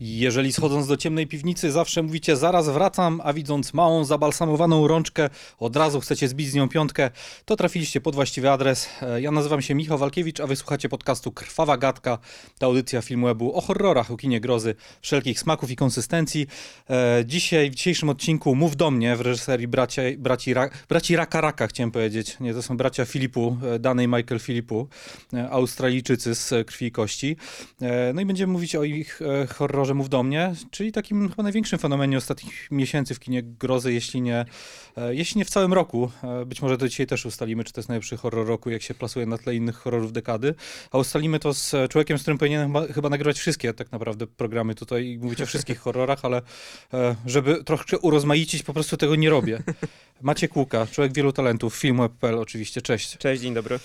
Jeżeli schodząc do ciemnej piwnicy zawsze mówicie zaraz wracam, a widząc małą zabalsamowaną rączkę od razu chcecie zbić z nią piątkę, to trafiliście pod właściwy adres. E, Ja nazywam się Michał Walkiewicz, a wysłuchacie podcastu Krwawa Gadka. To audycja filmu Ebu o horrorach, o kinie grozy, wszelkich smaków i konsystencji. E, Dzisiaj, w dzisiejszym odcinku Mów do mnie w reżyserii bracia, braci, Ra, braci Raka Raka, chciałem powiedzieć. Nie, to są bracia Filipu, e, Dany i Michael Filipu, e, Australijczycy z e, krwi i kości. E, No i będziemy mówić o ich e, horrorze Mów do mnie, czyli takim chyba największym fenomenie ostatnich miesięcy w kinie grozy, jeśli nie, jeśli nie w całym roku. E, Być może to dzisiaj też ustalimy, czy to jest najlepszy horror roku, jak się plasuje na tle innych horrorów dekady. A ustalimy to z e, człowiekiem, z którym powinienem chyba, chyba nagrywać wszystkie tak naprawdę programy tutaj i mówić o wszystkich horrorach, ale e, żeby troszkę urozmaicić, po prostu tego nie robię. Maciek Łuka, człowiek wielu talentów, filmweb.pl oczywiście, cześć. Cześć, dzień dobry.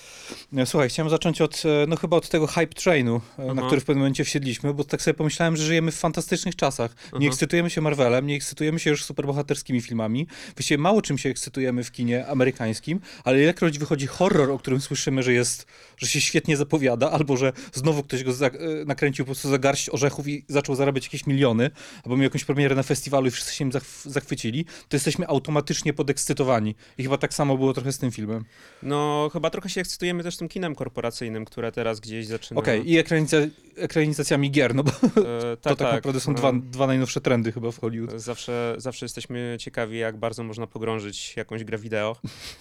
E, Słuchaj, chciałem zacząć od, e, no chyba od tego hype trainu, e, na Aha. który w pewnym momencie wsiedliśmy, bo tak sobie pomyślałem, że żyjemy w fantastycznych czasach. Nie Aha. ekscytujemy się Marvelem, nie ekscytujemy się już superbohaterskimi filmami. Właściwie mało czym się ekscytujemy w kinie amerykańskim, ale ilekroć wychodzi horror, o którym słyszymy, że jest, że się świetnie zapowiada, albo że znowu ktoś go e, nakręcił po prostu za garść orzechów i zaczął zarabiać jakieś miliony, albo miał jakąś premierę na festiwalu i wszyscy się zachw- zachwycili, to jesteśmy automatycznie podekscytowani. I chyba tak samo było trochę z tym filmem. No, chyba trochę się ekscytujemy też tym kinem korporacyjnym, które teraz gdzieś zaczyna. Okej, i ekraniza- ekranizacjami gier, no bo E, to tak, naprawdę są e, dwa, dwa najnowsze trendy chyba w Hollywood. Zawsze, zawsze jesteśmy ciekawi, jak bardzo można pogrążyć jakąś grę wideo.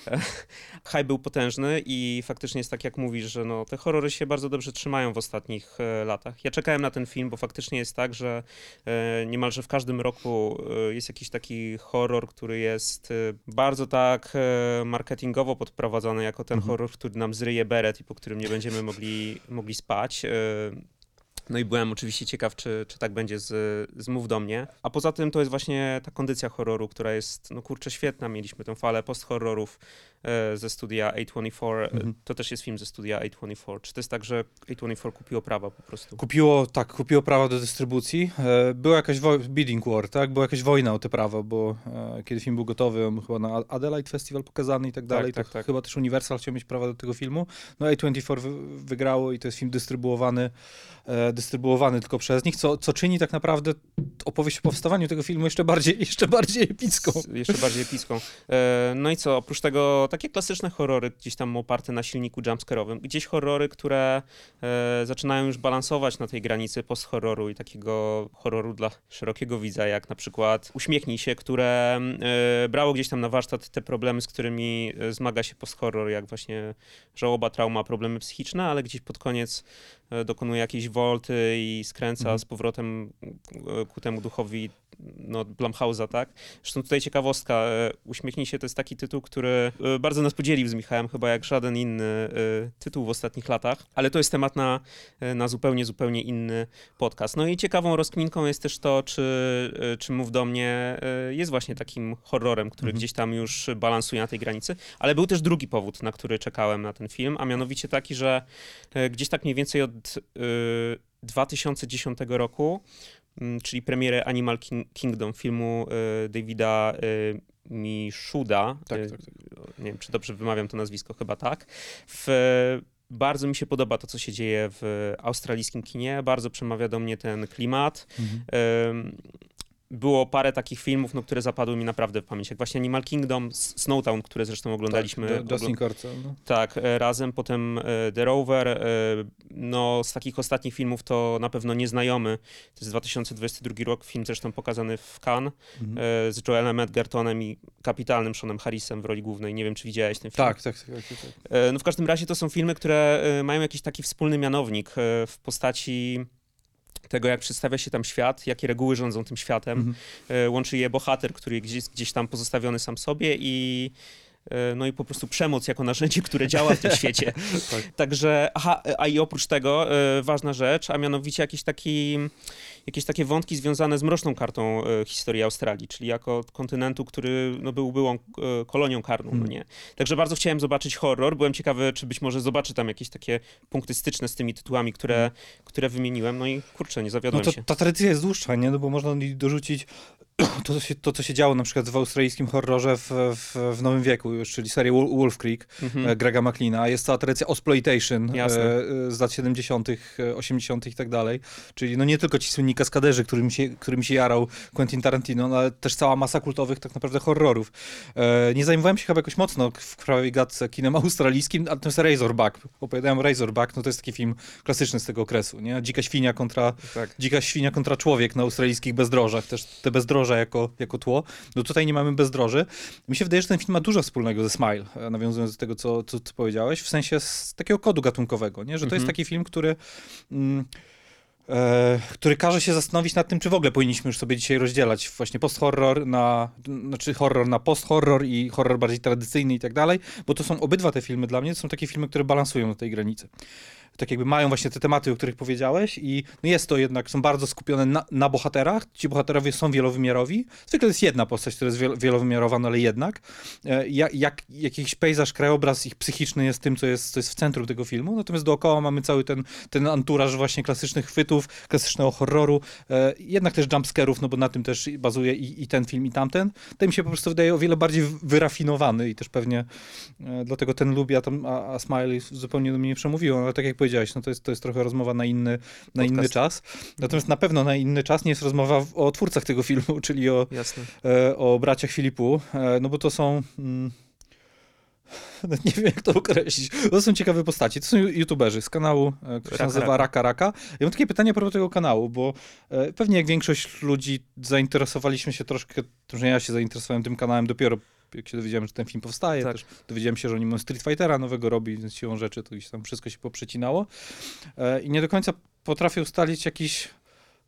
Hype był potężny i faktycznie jest tak, jak mówisz, że no, te horrory się bardzo dobrze trzymają w ostatnich e, latach. Ja czekałem na ten film, bo faktycznie jest tak, że e, niemalże w każdym roku e, jest jakiś taki horror, który jest bardzo tak marketingowo podprowadzony jako ten Mhm. horror, który nam zryje beret i po którym nie będziemy mogli, mogli spać. No i byłem oczywiście ciekaw, czy, czy tak będzie z, z Mów do mnie. A poza tym to jest właśnie ta kondycja horroru, która jest, no kurczę, świetna. Mieliśmy tę falę post-horrorów e, ze studia A24. Mhm. E, To też jest film ze studia A24. Czy to jest tak, że A24 kupiło prawa po prostu? Kupiło, tak, kupiło prawa do dystrybucji. E, Była jakaś bidding war, tak? Była jakaś wojna o te prawa, bo e, kiedy film był gotowy, on chyba na Adelaide Festival pokazany i tak dalej, tak, to tak. chyba też Universal chciał mieć prawa do tego filmu. No A24 wy- wygrało i to jest film dystrybuowany, e, dystrybuowany tylko przez nich, co, co czyni tak naprawdę opowieść o powstawaniu tego filmu jeszcze bardziej, jeszcze bardziej epicką. Jeszcze bardziej epicką. E, No i co, oprócz tego takie klasyczne horrory, gdzieś tam oparte na silniku jumpscare'owym, gdzieś horrory, które e, zaczynają już balansować na tej granicy post-horroru i takiego horroru dla szerokiego widza, jak na przykład Uśmiechnij się, które e, brało gdzieś tam na warsztat te problemy, z którymi zmaga się post-horror, jak właśnie żałoba, trauma, problemy psychiczne, ale gdzieś pod koniec dokonuje jakiejś wolty i skręca Mhm. z powrotem e, ku temu duchowi no, Blumhausa, tak? Zresztą tutaj ciekawostka, e, Uśmiechnij się to jest taki tytuł, który e, bardzo nas podzielił z Michałem, chyba jak żaden inny e, tytuł w ostatnich latach, ale to jest temat na, e, na zupełnie, zupełnie inny podcast. No i ciekawą rozkminką jest też to, czy, e, czy Mów do mnie e, jest właśnie takim horrorem, który Mhm. gdzieś tam już balansuje na tej granicy, ale był też drugi powód, na który czekałem na ten film, a mianowicie taki, że e, gdzieś tak mniej więcej od e, 2010 roku mm, czyli premierę Animal King- Kingdom, filmu e, Davida Mishuda. Tak, E, tak, tak. Nie wiem, czy dobrze wymawiam to nazwisko, chyba tak. W, bardzo mi się podoba to, co się dzieje w australijskim kinie. Bardzo przemawia do mnie ten klimat. Mhm. Było parę takich filmów, no, które zapadły mi naprawdę w pamięć, jak właśnie Animal Kingdom, Snowtown, które zresztą oglądaliśmy. Tak, Justin ogl- no. tak, e, razem, potem e, The Rover. e, No, z takich ostatnich filmów to na pewno Nieznajomy. To jest 2022 rok, film zresztą pokazany w Cannes Mhm. z Joelem Edgertonem i kapitalnym Seanem Harrisem w roli głównej. Nie wiem, czy widziałeś ten film. Tak, tak, tak, tak, tak. No w każdym razie to są filmy, które mają jakiś taki wspólny mianownik w postaci tego, jak przedstawia się tam świat, jakie reguły rządzą tym światem. Mhm. E, Łączy je bohater, który gdzieś, gdzieś tam pozostawiony sam sobie i no i po prostu przemoc jako narzędzie, które działa w tym świecie. Tak. Także, aha, a i oprócz tego e, ważna rzecz, a mianowicie jakiś taki, jakieś takie wątki związane z mroczną kartą e, historii Australii, czyli jako kontynentu, który no, był byłą e, kolonią karną, no Hmm. nie. Także bardzo chciałem zobaczyć horror, byłem ciekawy, czy być może zobaczę tam jakieś takie punkty styczne z tymi tytułami, które, które wymieniłem, no i kurczę, nie No zawiodłem to się. ta tradycja jest dłuższa, nie? No bo można dorzucić to, co się, to, co się działo na przykład w australijskim horrorze w, w, w Nowym Wieku już, czyli serię Wol- Wolf Creek Mhm. e, Grega McLeana. Jest cała tradycja Osploitation e, e, z lat 70., e, 80. i tak dalej. Czyli no nie tylko ci słynni kaskaderzy, którym się, którym się jarał Quentin Tarantino, no, ale też cała masa kultowych tak naprawdę horrorów. E, nie zajmowałem się chyba jakoś mocno w prawej gadce kinem australijskim, ale to jest Razorback. Opowiadałem Razorback, no to jest taki film klasyczny z tego okresu, nie? Dzika świnia kontra Tak. Dzika świnia kontra człowiek na australijskich bezdrożach, też te bezdroża jako, jako tło. No tutaj nie mamy bezdroży. Mi się wydaje, że ten film ma dużo wspólnego ze Smile, e, nawiązując do tego, co, co, co powiedziałeś, w sensie z takiego kodu gatunkowego, nie? że to jest Mhm. taki film, który... Mm, e, który każe się zastanowić nad tym, czy w ogóle powinniśmy już sobie dzisiaj rozdzielać właśnie post-horror na, znaczy horror na post-horror i horror bardziej tradycyjny i tak dalej, bo to są obydwa te filmy dla mnie, to są takie filmy, które balansują na tej granicy tak jakby mają właśnie te tematy, o których powiedziałeś i no jest to jednak, są bardzo skupione na, na bohaterach. Ci bohaterowie są wielowymiarowi. Zwykle jest jedna postać, która jest wiel, wielowymiarowa, no ale jednak. E, jak, jak jakiś pejzaż, krajobraz ich psychiczny jest tym, co jest, co jest w centrum tego filmu, natomiast dookoła mamy cały ten, ten anturaż właśnie klasycznych chwytów, klasycznego horroru, e, jednak też jumpscarów, no bo na tym też bazuje i, i ten film, i tamten. Ten mi się po prostu wydaje o wiele bardziej wyrafinowany i też pewnie e, dlatego ten lubi, a, tam, a, a Smiley zupełnie do mnie nie przemówiło, ale tak jak powiedziałeś, no to jest, to jest trochę rozmowa na inny, na inny czas. Natomiast na pewno na inny czas nie jest rozmowa o twórcach tego filmu, czyli o, e, o braciach Filipu, e, no bo to są... Mm, no nie wiem, jak to określić. To są ciekawe postaci. To są youtuberzy z kanału, e, który się nazywa Raka. Raka. Ja mam takie pytanie a propos tego kanału, bo pewnie jak większość ludzi zainteresowaliśmy się troszkę, że ja się zainteresowałem tym kanałem dopiero jak się dowiedziałem, że ten film powstaje, Tak. też dowiedziałem się, że oni mają Street Fightera nowego robi, więc siłą rzeczy to gdzieś tam wszystko się poprzecinało. E, I nie do końca potrafię ustalić jakiś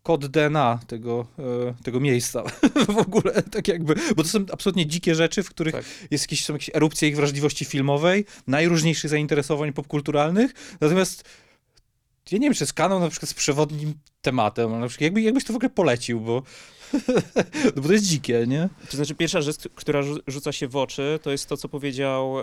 kod DNA tego, e, tego miejsca w ogóle, tak jakby, bo to są absolutnie dzikie rzeczy, w których Tak. jest jakieś, są jakieś erupcje ich wrażliwości filmowej, najróżniejszych zainteresowań popkulturalnych, natomiast ja nie wiem, czy jest kanał na przykład z przewodnim tematem, na przykład jakby, jakbyś to w ogóle polecił, bo, no bo to jest dzikie, nie? To znaczy pierwsza rzecz, która rzu- rzuca się w oczy, to jest to, co powiedział e,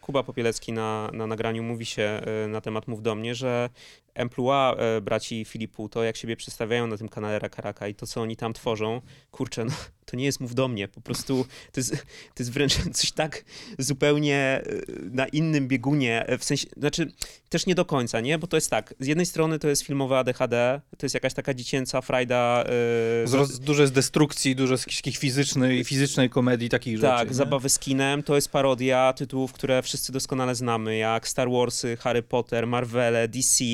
Kuba Popielecki na, na nagraniu Mówi się e, na temat Mów do mnie, że emploi e, braci Filipu, to jak siebie przedstawiają na tym kanale Rakaraka i to, co oni tam tworzą, kurczę, no, to nie jest Mów do mnie, po prostu to jest, to jest wręcz coś tak zupełnie e, na innym biegunie, e, w sensie, znaczy też nie do końca, nie? Bo to jest tak, z jednej strony to jest filmowe ADHD, to jest jakaś taka dziecięca frajda e, Z roz, dużo jest destrukcji, dużo jest jakiejś fizycznej, fizycznej komedii, takich rzeczy. Tak, nie? zabawy z kinem to jest parodia tytułów, które wszyscy doskonale znamy, jak Star Warsy, Harry Potter, Marvele, DC,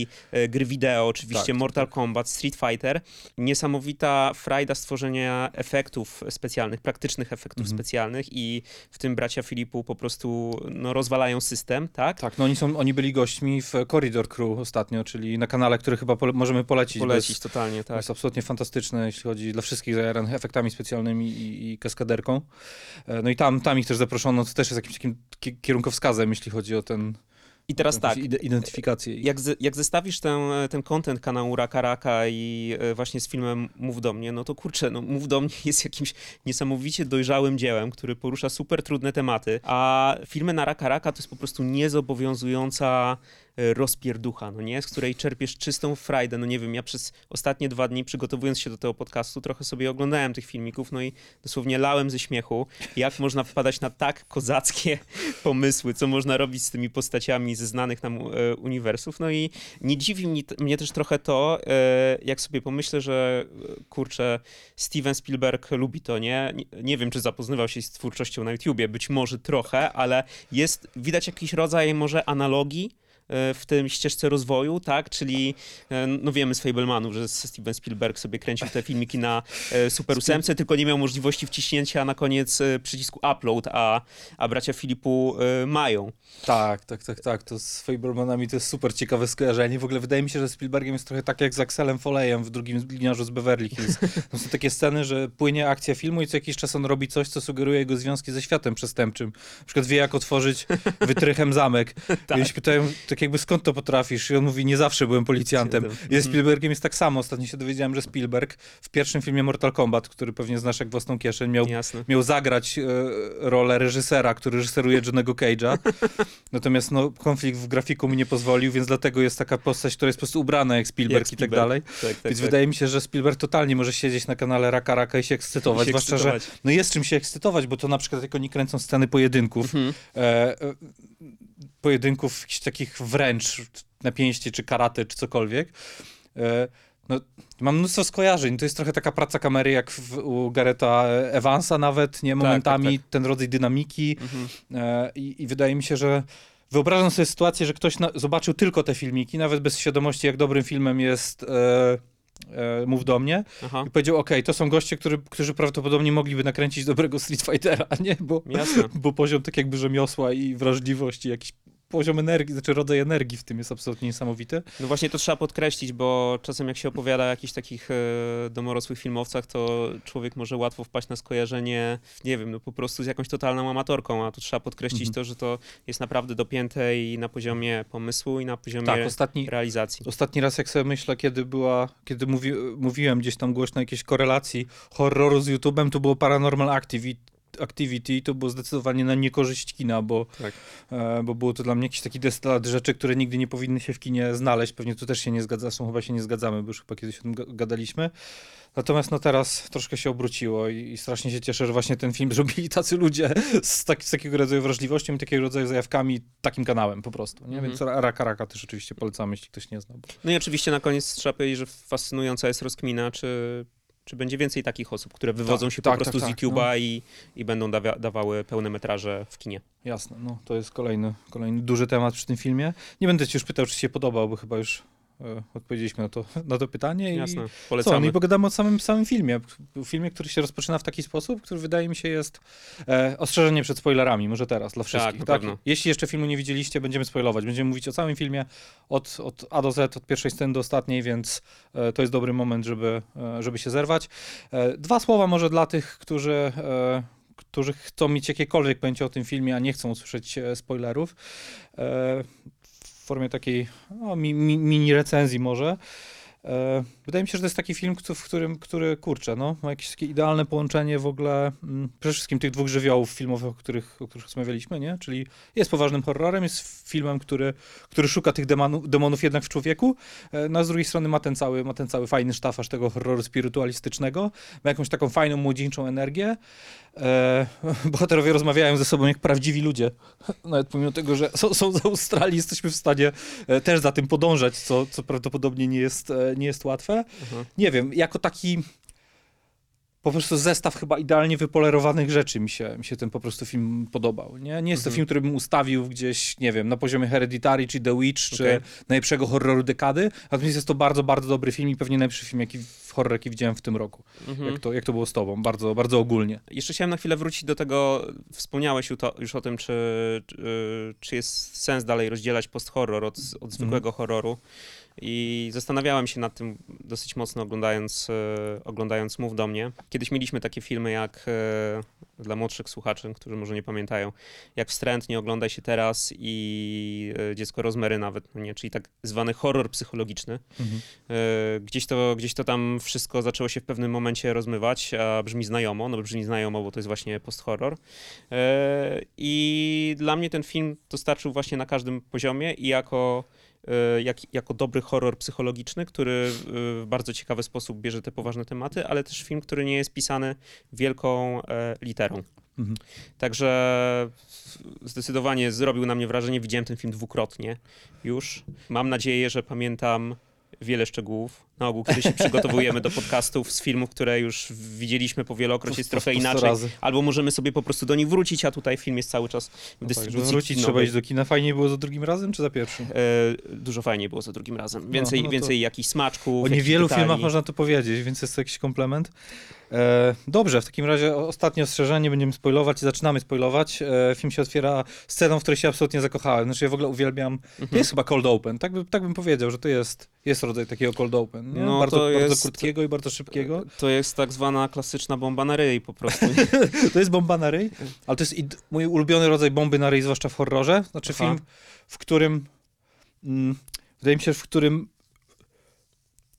gry wideo, oczywiście Tak, Mortal tak. Kombat, Street Fighter. Niesamowita frajda stworzenia efektów specjalnych, praktycznych efektów Mhm. specjalnych i w tym bracia Filipu po prostu no, rozwalają system, tak? Tak, no oni, są, oni byli gośćmi w Corridor Crew ostatnio, czyli na kanale, który chyba pole, możemy polecić. Polecić totalnie, To tak. jest absolutnie fantastyczne, jeśli chodzi dla wszystkich zajaranych efektami specjalnymi i, i kaskaderką. E, No i tam, tam ich też zaproszono, to też jest jakimś takim ki- kierunkowskazem, jeśli chodzi o ten I teraz tak, identyfikację. Jak, z, jak zestawisz ten, ten content kanału Raka Raka i e, właśnie z filmem Mów do mnie, no to kurczę, no Mów do mnie jest jakimś niesamowicie dojrzałym dziełem, który porusza super trudne tematy, a filmy na Raka Raka to jest po prostu niezobowiązująca rozpierducha, no nie? Z której czerpiesz czystą frajdę, no nie wiem, ja przez ostatnie dwa dni przygotowując się do tego podcastu trochę sobie oglądałem tych filmików, no i dosłownie lałem ze śmiechu, jak można wpadać na tak kozackie pomysły, co można robić z tymi postaciami ze znanych nam e, uniwersów. No i nie dziwi mnie, mnie też trochę to, e, jak sobie pomyślę, że e, kurczę, Steven Spielberg lubi to, nie? nie? Wiem, czy zapoznawał się z twórczością na YouTubie, być może trochę, ale jest, widać jakiś rodzaj może analogii e, w tym ścieżce rozwoju, tak? Czyli, e, no wiemy z Fablemanów, że Steven Spielberg sobie kręcił te filmiki na e, Super 8, tylko nie miał możliwości wciśnięcia na koniec e, przycisku upload, a, a bracia Filipu e, mają. Tak, tak, tak, tak. To z Fablemanami to jest super ciekawe skojarzenie. W ogóle wydaje mi się, że Spielbergiem jest trochę tak jak z Axelem Foleyem w drugim gliniarzu z Beverly Hills. To są takie sceny, że płynie akcja filmu i co jakiś czas on robi coś, co sugeruje jego związki ze światem przestępczym. Na przykład wie, jak otworzyć wytrychem zamek. I oni się pytają, tak jakby skąd to potrafisz? I on mówi, nie zawsze byłem policjantem. Mhm. Jest Spielbergiem jest tak samo. Ostatnio się dowiedziałem, że Spielberg w pierwszym filmie Mortal Kombat, który pewnie znasz jak własną kieszeń, miał, Jasne. miał zagrać e, rolę reżysera, który reżyseruje Johnego Cage'a. Natomiast no, konflikt w grafiku mi nie pozwolił, więc dlatego jest taka postać, która jest po prostu ubrana jak Spielberg Jak i tak Spielberg. dalej. Tak, tak, Więc tak. wydaje mi się, że Spielberg totalnie może siedzieć na kanale Raka Raka i się ekscytować. I się zwłaszcza, że ekscytować. no jest czym się ekscytować, bo to na przykład jak oni kręcą sceny pojedynków, Mhm. e, e, pojedynków jakichś takich wręcz na pięści, czy karate, czy cokolwiek. E, no, mam mnóstwo skojarzeń. To jest trochę taka praca kamery jak w, u Gareta Evansa nawet, nie? Momentami tak, ten rodzaj dynamiki. Mhm. E, i, I wydaje mi się, że wyobrażam sobie sytuację, że ktoś na, zobaczył tylko te filmiki, nawet bez świadomości, jak dobrym filmem jest e, e, Mów do mnie Aha. i powiedział, okej, to są goście, który, którzy prawdopodobnie mogliby nakręcić dobrego Street Fightera, nie? Bo, Jasne. bo poziom tak jakby rzemiosła i wrażliwości, jakiś poziom energii, znaczy rodzaj energii w tym jest absolutnie niesamowity. No właśnie to trzeba podkreślić, bo czasem jak się opowiada o jakichś takich e, domorosłych filmowcach, to człowiek może łatwo wpaść na skojarzenie, nie wiem, no po prostu z jakąś totalną amatorką, a tu trzeba podkreślić Mhm. to, że to jest naprawdę dopięte i na poziomie pomysłu i na poziomie Tak, ostatni, realizacji. ostatni raz jak sobie myślę, kiedy była, kiedy mówi, mówiłem gdzieś tam głośno o jakiejś korelacji horroru z YouTube'em, to było Paranormal Activity, Activity to było zdecydowanie na niekorzyść kina, bo, Tak. e, bo było to dla mnie jakiś taki destylat rzeczy, które nigdy nie powinny się w kinie znaleźć. Pewnie tu też się nie zgadza, są chyba się nie zgadzamy, bo już chyba kiedyś o tym ga- gadaliśmy. Natomiast no teraz troszkę się obróciło i, i strasznie się cieszę, że właśnie ten film zrobili tacy ludzie z, tak, z takiego rodzaju wrażliwością i takiego rodzaju zajawkami, takim kanałem po prostu. Nie? Mhm. Więc Raka Raka też oczywiście polecamy, jeśli ktoś nie zna. Bo... No i oczywiście na koniec trzeba powiedzieć, że fascynująca jest rozkmina, czy, czy będzie więcej takich osób, które wywodzą Tak, się tak, po prostu tak, z tak, YouTube'a i, i będą dawa- dawały pełne metraże w kinie. Jasne, no to jest kolejny, kolejny duży temat przy tym filmie. Nie będę ci już pytał, czy ci się podobał, bo chyba już odpowiedzieliśmy na to, na to pytanie. Jasne, I co, no polecamy. i pogadamy o samym, samym filmie. Filmie, który się rozpoczyna w taki sposób, który wydaje mi się jest e, ostrzeżenie przed spoilerami, może teraz, dla wszystkich. na pewno. Jeśli jeszcze filmu nie widzieliście, będziemy spoilować. Będziemy mówić o całym filmie od, od A do Z, od pierwszej sceny do ostatniej, więc e, to jest dobry moment, żeby, e, żeby się zerwać. E, dwa słowa może dla tych, którzy... E, którzy chcą mieć jakiekolwiek pojęcie o tym filmie, a nie chcą usłyszeć e, spoilerów, e, formie takiej no, mi, mi, mini recenzji może. Wydaje mi się, że to jest taki film, w którym, który, kurczę, no, ma jakieś takie idealne połączenie w ogóle mm, przede wszystkim tych dwóch żywiołów filmowych, o których, o których rozmawialiśmy, nie? Czyli jest poważnym horrorem, jest filmem, który, który szuka tych demonów, demonów jednak w człowieku, e, no a z drugiej strony ma ten cały, ma ten cały fajny sztafaż tego horroru spirytualistycznego, ma jakąś taką fajną, młodzieńczą energię. E, bohaterowie rozmawiają ze sobą jak prawdziwi ludzie, nawet pomimo tego, że są, są z Australii, jesteśmy w stanie e, też za tym podążać, co, co prawdopodobnie nie jest, e, nie jest łatwe. Aha. Nie wiem, jako taki po prostu zestaw chyba idealnie wypolerowanych rzeczy mi się, mi się ten po prostu film podobał. Nie, nie jest to Mhm. film, który bym ustawił gdzieś, nie wiem, na poziomie Hereditary, czy The Witch, czy najlepszego horroru dekady, natomiast jest to bardzo, bardzo dobry film i pewnie najlepszy film, jaki horror, jaki widziałem w tym roku. Mhm. Jak, to, jak to było z tobą? Bardzo, bardzo ogólnie. Jeszcze chciałem na chwilę wrócić do tego, wspomniałeś już, o tym, czy, czy, jest sens dalej rozdzielać post-horror od, od zwykłego horroru. I zastanawiałem się nad tym dosyć mocno oglądając, e, oglądając Mów do mnie. Kiedyś mieliśmy takie filmy jak, e, dla młodszych słuchaczy, którzy może nie pamiętają, jak Wstrętnie oglądaj się teraz i e, Dziecko Rozmery nawet, no nie, czyli tak zwany horror psychologiczny. E, Gdzieś to, gdzieś to tam wszystko zaczęło się w pewnym momencie rozmywać, a brzmi znajomo, no brzmi znajomo, bo to jest właśnie post-horror. I dla mnie ten film dostarczył właśnie na każdym poziomie i jako, jak, jako dobry horror psychologiczny, który e, w bardzo ciekawy sposób bierze te poważne tematy, ale też film, który nie jest pisany wielką e, literą. Mhm. Także zdecydowanie zrobił na mnie wrażenie. Widziałem ten film dwukrotnie już. Mam nadzieję, że pamiętam wiele szczegółów. Na ogół, kiedy się przygotowujemy do podcastów z filmów, które już widzieliśmy po wielokroć, jest trochę inaczej. Albo możemy sobie po prostu do nich wrócić, a tutaj film jest cały czas w No tak, dystrybucji wrócić trzeba iść do kina. Fajniej było za drugim razem, czy za pierwszym? E, dużo fajniej było za drugim razem. Więcej, no to- więcej jakichś smaczków. O niewielu filmach można to powiedzieć, więc jest to jakiś komplement. E, dobrze, w takim razie ostatnie ostrzeżenie, będziemy spoilować i zaczynamy spoilować. E, film się otwiera sceną, w której się absolutnie zakochałem. Znaczy ja w ogóle uwielbiam, to Mhm. jest chyba cold open, tak, by, tak bym powiedział, że to jest, jest rodzaj takiego cold open. Nie? No, bardzo, to bardzo jest- krótkiego i bardzo szybkiego. To jest tak zwana klasyczna bomba na ryj po prostu. To jest bomba na ryj, ale to jest mój ulubiony rodzaj bomby na ryj, zwłaszcza w horrorze. Znaczy Aha. film, w którym mm, wydaje mi się, w którym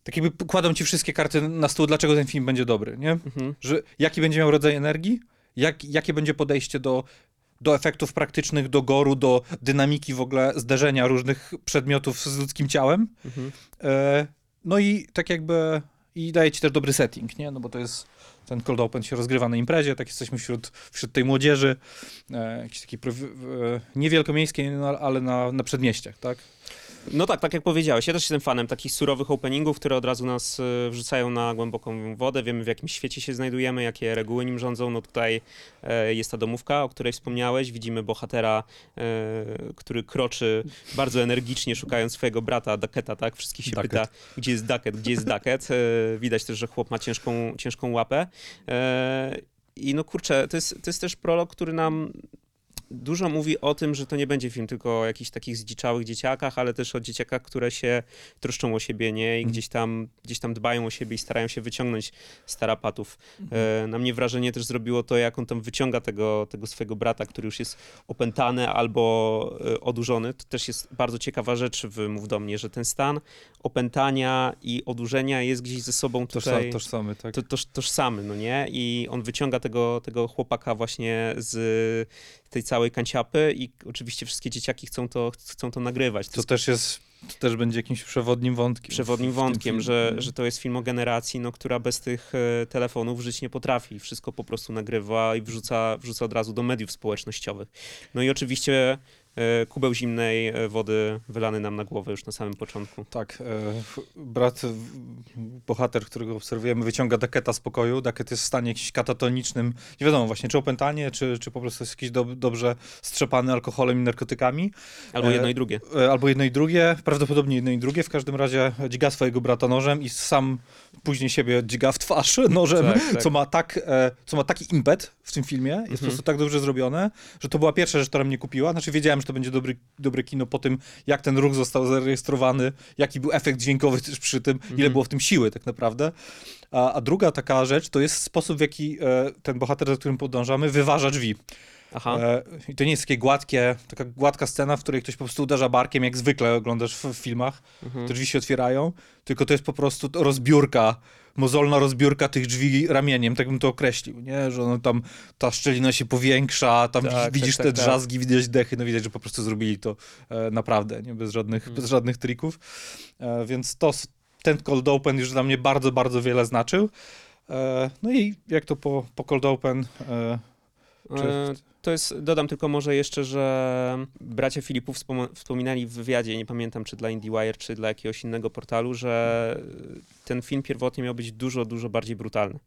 tak jakby kładą ci wszystkie karty na stół, dlaczego ten film będzie dobry, nie? Mhm. Że jaki będzie miał rodzaj energii, jak, jakie będzie podejście do, do efektów praktycznych, do goru, do dynamiki w ogóle zderzenia różnych przedmiotów z ludzkim ciałem. Mhm. E, no i tak jakby i daje ci też dobry setting, nie? No bo to jest ten cold open się rozgrywa na imprezie, tak jesteśmy wśród, wśród tej młodzieży, e, jakiejś takiej prowi- e, nie wielkomiejskiej, no, ale na, na przedmieściach, tak? No tak, tak jak powiedziałeś, ja też jestem fanem takich surowych openingów, które od razu nas e, wrzucają na głęboką wodę, wiemy w jakim świecie się znajdujemy, jakie reguły nim rządzą. No tutaj e, jest ta domówka, o której wspomniałeś, widzimy bohatera, e, który kroczy bardzo energicznie, szukając swojego brata, Daketa, tak? Wszystkich się Ducket. pyta, gdzie jest Daket, gdzie jest Daket. E, widać też, że chłop ma ciężką, ciężką łapę. I no kurczę, to jest, to jest też prolog, który nam dużo mówi o tym, że to nie będzie film tylko o jakichś takich zdziczałych dzieciakach, ale też o dzieciakach, które się troszczą o siebie, nie? I Mhm. gdzieś tam, gdzieś tam dbają o siebie i starają się wyciągnąć z tarapatów. Mhm. E, na mnie wrażenie też zrobiło to, jak on tam wyciąga tego, tego swojego brata, który już jest opętany albo e, odurzony. To też jest bardzo ciekawa rzecz w Mów do mnie, że ten stan opętania i odurzenia jest gdzieś ze sobą tutaj tożsamy, tak? to, toż, tożsamy, no nie? I on wyciąga tego, tego chłopaka właśnie z tej całej kanciapy i oczywiście wszystkie dzieciaki chcą to, chcą to nagrywać. To, To jest też jest, to też będzie jakimś przewodnim wątkiem. przewodnim wątkiem, że, że to jest film o generacji, no, która bez tych e, telefonów żyć nie potrafi. Wszystko po prostu nagrywa i wrzuca, wrzuca od razu do mediów społecznościowych. No i oczywiście kubeł zimnej e, wody wylany nam na głowę już na samym początku. Tak, e, brat, bohater, którego obserwujemy, wyciąga Daketa z pokoju. Daket jest w stanie jakimś katatonicznym, nie wiadomo właśnie, czy opętanie, czy, czy po prostu jest jakiś dob- dobrze strzepany alkoholem i narkotykami. Albo E, jedno i drugie. E, Albo jedno i drugie, prawdopodobnie jedno i drugie. W każdym razie dźga swojego brata nożem i sam później siebie dźga w twarz nożem, Tak, tak. Co, ma tak, e, co ma taki impet w tym filmie. Jest po Mhm. prostu tak dobrze zrobione, że to była pierwsza rzecz, która mnie kupiła. Znaczy wiedziałem, że to będzie dobry, dobre kino po tym, jak ten ruch został zarejestrowany, jaki był efekt dźwiękowy też przy tym, ile Mhm. było w tym siły tak naprawdę. A, a druga taka rzecz to jest sposób, w jaki e, ten bohater, za którym podążamy, wyważa drzwi. Aha. E, I to nie jest takie gładkie, taka gładka scena, w której ktoś po prostu uderza barkiem, jak zwykle oglądasz w, w filmach. Mhm. Te drzwi się otwierają, tylko to jest po prostu rozbiórka, mozolna rozbiórka tych drzwi ramieniem, tak bym to określił, nie? Że ono tam, ta szczelina się powiększa, tam Tak, widzisz tak, te tak, tak. drzazgi, widać dechy, no widać, że po prostu zrobili to e, naprawdę, nie? Bez żadnych, Mhm. bez żadnych trików. E, więc to, ten cold open już dla mnie bardzo, bardzo wiele znaczył. E, no i jak to po, po cold open... E, To jest, dodam tylko może jeszcze, że bracia Filipów wspom- wspominali w wywiadzie, nie pamiętam czy dla IndieWire, czy dla jakiegoś innego portalu, że ten film pierwotnie miał być dużo, dużo bardziej brutalny.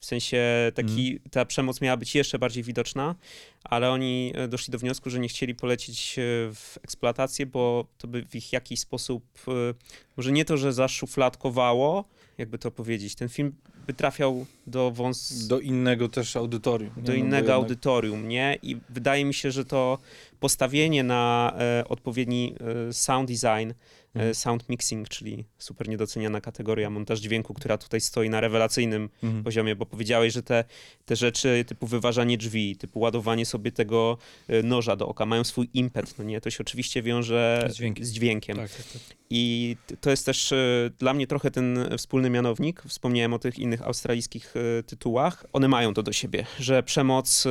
W sensie taki, ta przemoc miała być jeszcze bardziej widoczna, ale oni e, doszli do wniosku, że nie chcieli polecić e, w eksploatację, bo to by w ich jakiś sposób, może nie to, że zaszufladkowało, jakby to powiedzieć, ten film by trafiał do wąs do innego też audytorium. nie? do No innego jednak- audytorium, nie? I wydaje mi się, że to postawienie na e, odpowiedni e, sound design, Mhm. sound mixing, czyli super niedoceniana kategoria montaż dźwięku, która tutaj stoi na rewelacyjnym Mhm. poziomie, bo powiedziałeś, że te, te rzeczy typu wyważanie drzwi, typu ładowanie sobie tego e, noża do oka mają swój impet, no nie? To się oczywiście wiąże Z dźwiękiem. z dźwiękiem. Tak, tak, tak. I to jest też e, dla mnie trochę ten wspólny mianownik. Wspomniałem o tych innych australijskich e, tytułach. One mają to do siebie, że przemoc e,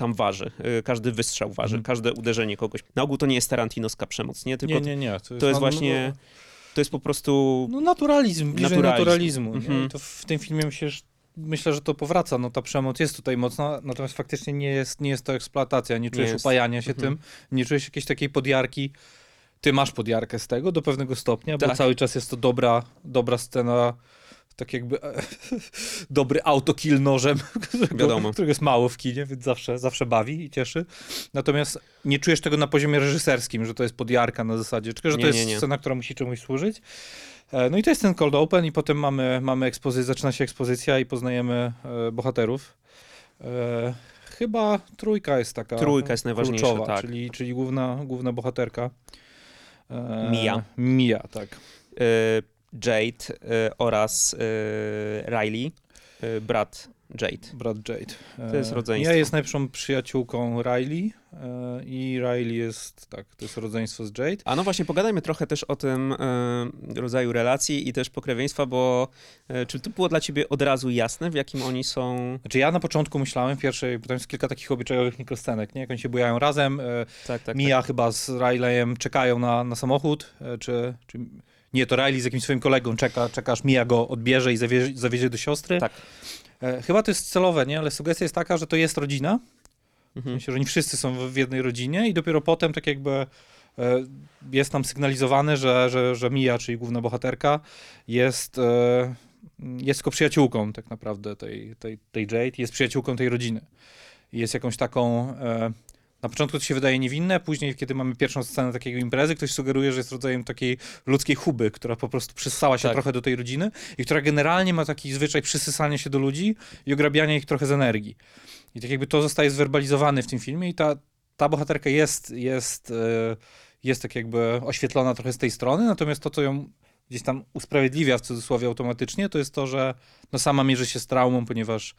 tam waży. E, Każdy wystrzał waży, Mhm. każde uderzenie kogoś. Na ogół to nie jest tarantinowska przemoc, nie? Tylko Nie, nie, nie. to jest właśnie, to jest po prostu... No, naturalizm, bliżej Naturalizm. naturalizmu. nie? Mhm. To w tym filmie myślę, myślę, że to powraca. No ta przemoc jest tutaj mocna, natomiast faktycznie nie jest, nie jest to eksploatacja. Nie czujesz jest. upajania się Mhm. tym, nie czujesz jakiejś takiej podjarki. Ty masz podjarkę z tego do pewnego stopnia, bo Tak. cały czas jest to dobra, dobra scena, tak jakby e, dobry autokill nożem, którego, Wiadomo. którego jest mało w kinie, więc zawsze, zawsze bawi i cieszy. Natomiast nie czujesz tego na poziomie reżyserskim, że to jest podjarka na zasadzie, tylko że Nie, to jest nie, nie. scena, która musi czemuś służyć. E, No i to jest ten cold open i potem mamy, mamy ekspozycję, zaczyna się ekspozycja i poznajemy e, bohaterów. Chyba trójka jest taka Trójka jest najważniejsza, kluczowa, tak. czyli, czyli główna, główna bohaterka. Mia. Mia, tak. Jade e, oraz e, Riley. y, brat Jade. Brat Jade. To jest E, rodzeństwo. Mia jest najlepszą przyjaciółką Riley e, i Riley jest, tak, to jest rodzeństwo z Jade. A no właśnie, pogadajmy trochę też o tym e, rodzaju relacji i też pokrewieństwa, bo czy to było dla ciebie od razu jasne, w jakim oni są... Znaczy ja na początku myślałem, pierwszej, bo tam jest kilka takich obyczajowych mikroscenek, nie? Jak oni się bujają razem, Tak, tak, Mia chyba z Rileyem czekają na, na samochód, czy, czy... Nie, to Riley z jakimś swoim kolegą czeka, czeka aż Mia go odbierze i zawiezie, zawiezie do siostry. Tak. E, chyba to jest celowe, nie? Ale sugestia jest taka, że to jest rodzina. Mhm. Myślę, że oni wszyscy są w- w jednej rodzinie i dopiero potem tak jakby e, jest nam sygnalizowane, że, że, że Mia, czyli główna bohaterka, jest, e, jest tylko przyjaciółką tak naprawdę tej, tej, tej Jade, jest przyjaciółką tej rodziny. Jest jakąś taką... E, na początku to się wydaje niewinne, później, kiedy mamy pierwszą scenę takiego imprezy, ktoś sugeruje, że jest rodzajem takiej ludzkiej huby, która po prostu przysysała się Tak. trochę do tej rodziny i która generalnie ma taki zwyczaj przysysania się do ludzi i ograbiania ich trochę z energii. I tak jakby to zostaje zwerbalizowane w tym filmie i ta, ta bohaterka jest, jest, e, jest tak jakby oświetlona trochę z tej strony, natomiast to, co ją gdzieś tam usprawiedliwia w cudzysłowie automatycznie, to jest to, że no sama mierzy się z traumą, ponieważ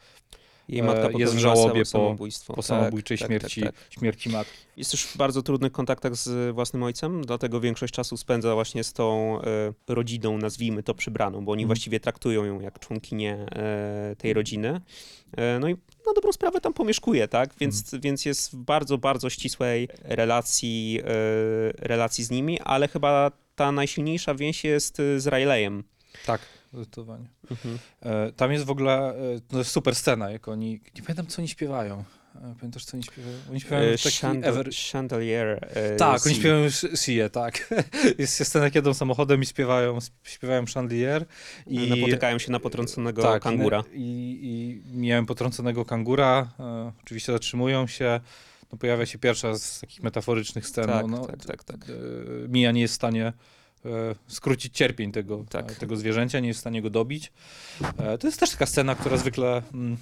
Jej e, matka jest w żałobie po- samobójstwo. po Tak, samobójczej tak, śmierci, Tak, tak. śmierci matki. Jest też w bardzo trudnych kontaktach z własnym ojcem, dlatego większość czasu spędza właśnie z tą e, rodziną, nazwijmy to przybraną, bo oni Mhm. właściwie traktują ją jak członkinię e, tej rodziny. E, no i na dobrą sprawę tam pomieszkuje, tak? Więc, więc jest w bardzo, bardzo ścisłej relacji, e, relacji z nimi, ale chyba ta najsilniejsza więź jest e, z Rileyem. Tak, zdecydowanie. Mhm. E, tam jest w ogóle e, jest super scena, jak oni, nie pamiętam co oni śpiewają. E, pamiętasz co oni śpiewają? Oni śpiewają taki Chandel- ever... Chandelier. e, Tak, oni śpiewają Sie, tak. Jest scena, jak jedą samochodem i śpiewają, śpiewają Chandelier. I I napotykają się na potrąconego tak, kangura. I, I miałem potrąconego kangura. E, oczywiście zatrzymują się. No, pojawia się pierwsza z takich metaforycznych scen. Tak, no, no, tak, tak, tak. e, Mija nie jest w stanie skrócić cierpień tego, Tak. e, tego zwierzęcia, nie jest w stanie go dobić. E, to jest też taka scena, która zwykle... Mm,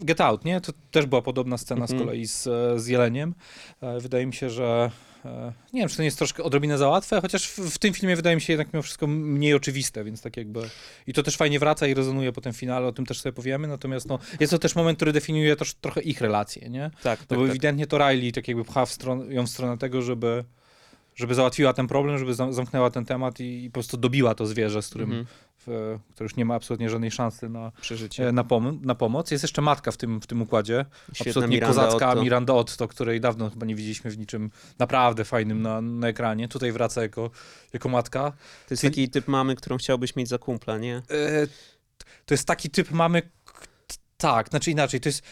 Get Out, nie? To też była podobna scena z Mhm. kolei z, e, z Jeleniem. E, Wydaje mi się, że e, nie wiem, czy to nie jest troszkę odrobinę za łatwe, chociaż w, w tym filmie wydaje mi się jednak mimo wszystko mniej oczywiste, więc tak jakby... I to też fajnie wraca i rezonuje po tym finale, o tym też sobie powiemy, natomiast no, jest to też moment, który definiuje też trochę ich relacje, nie? Tak, No tak, bo tak. ewidentnie to Riley tak jakby pcha w stron, ją w stronę tego, żeby, żeby załatwiła ten problem, żeby zam- zamknęła ten temat i, i po prostu dobiła to zwierzę, z którym, Mhm. w, które już nie ma absolutnie żadnej szansy na, Przeżycie. e, na, pom- na pomoc. Jest jeszcze matka w tym, w tym układzie, Świetna absolutnie Miranda kozacka Otto. Miranda Otto, której dawno chyba nie widzieliśmy w niczym naprawdę fajnym na, na ekranie. Tutaj wraca jako, jako matka. To jest Ty- taki typ mamy, którą chciałbyś mieć za kumpla, nie? E, to jest taki typ mamy, tak, znaczy inaczej, to jest...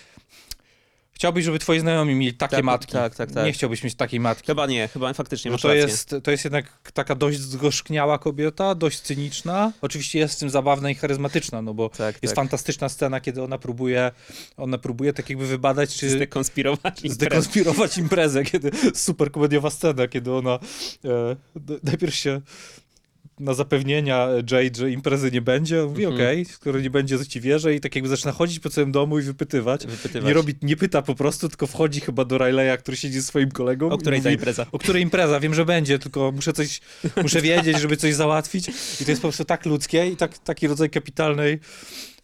Chciałbyś, żeby twoi znajomi mieli takie Tak, matki. tak, tak, tak. Nie chciałbyś mieć takiej matki. Chyba nie, chyba faktycznie Bo masz to rację. jest, to jest jednak taka dość zgorzkniała kobieta, dość cyniczna. Oczywiście jest w tym zabawna i charyzmatyczna, no bo tak, jest tak. fantastyczna scena, kiedy ona próbuje, ona próbuje tak jakby wybadać, czy Zdekonspirować imprezę. zdekonspirować imprezę, kiedy super komediowa scena, kiedy ona e, najpierw się na zapewnienia Jade, że imprezy nie będzie, on mówi Mhm. okej, skoro nie będzie, to ci wierzę i tak jakby zaczyna chodzić po całym domu i wypytywać. Wypytywać. Nie robi, nie pyta po prostu, tylko wchodzi chyba do Rileya, który siedzi ze swoim kolegą. O której ta mówi, impreza? o której impreza, wiem, że będzie, tylko muszę coś, muszę wiedzieć, żeby coś załatwić. I to jest po prostu tak ludzkie i tak, taki rodzaj kapitalnej.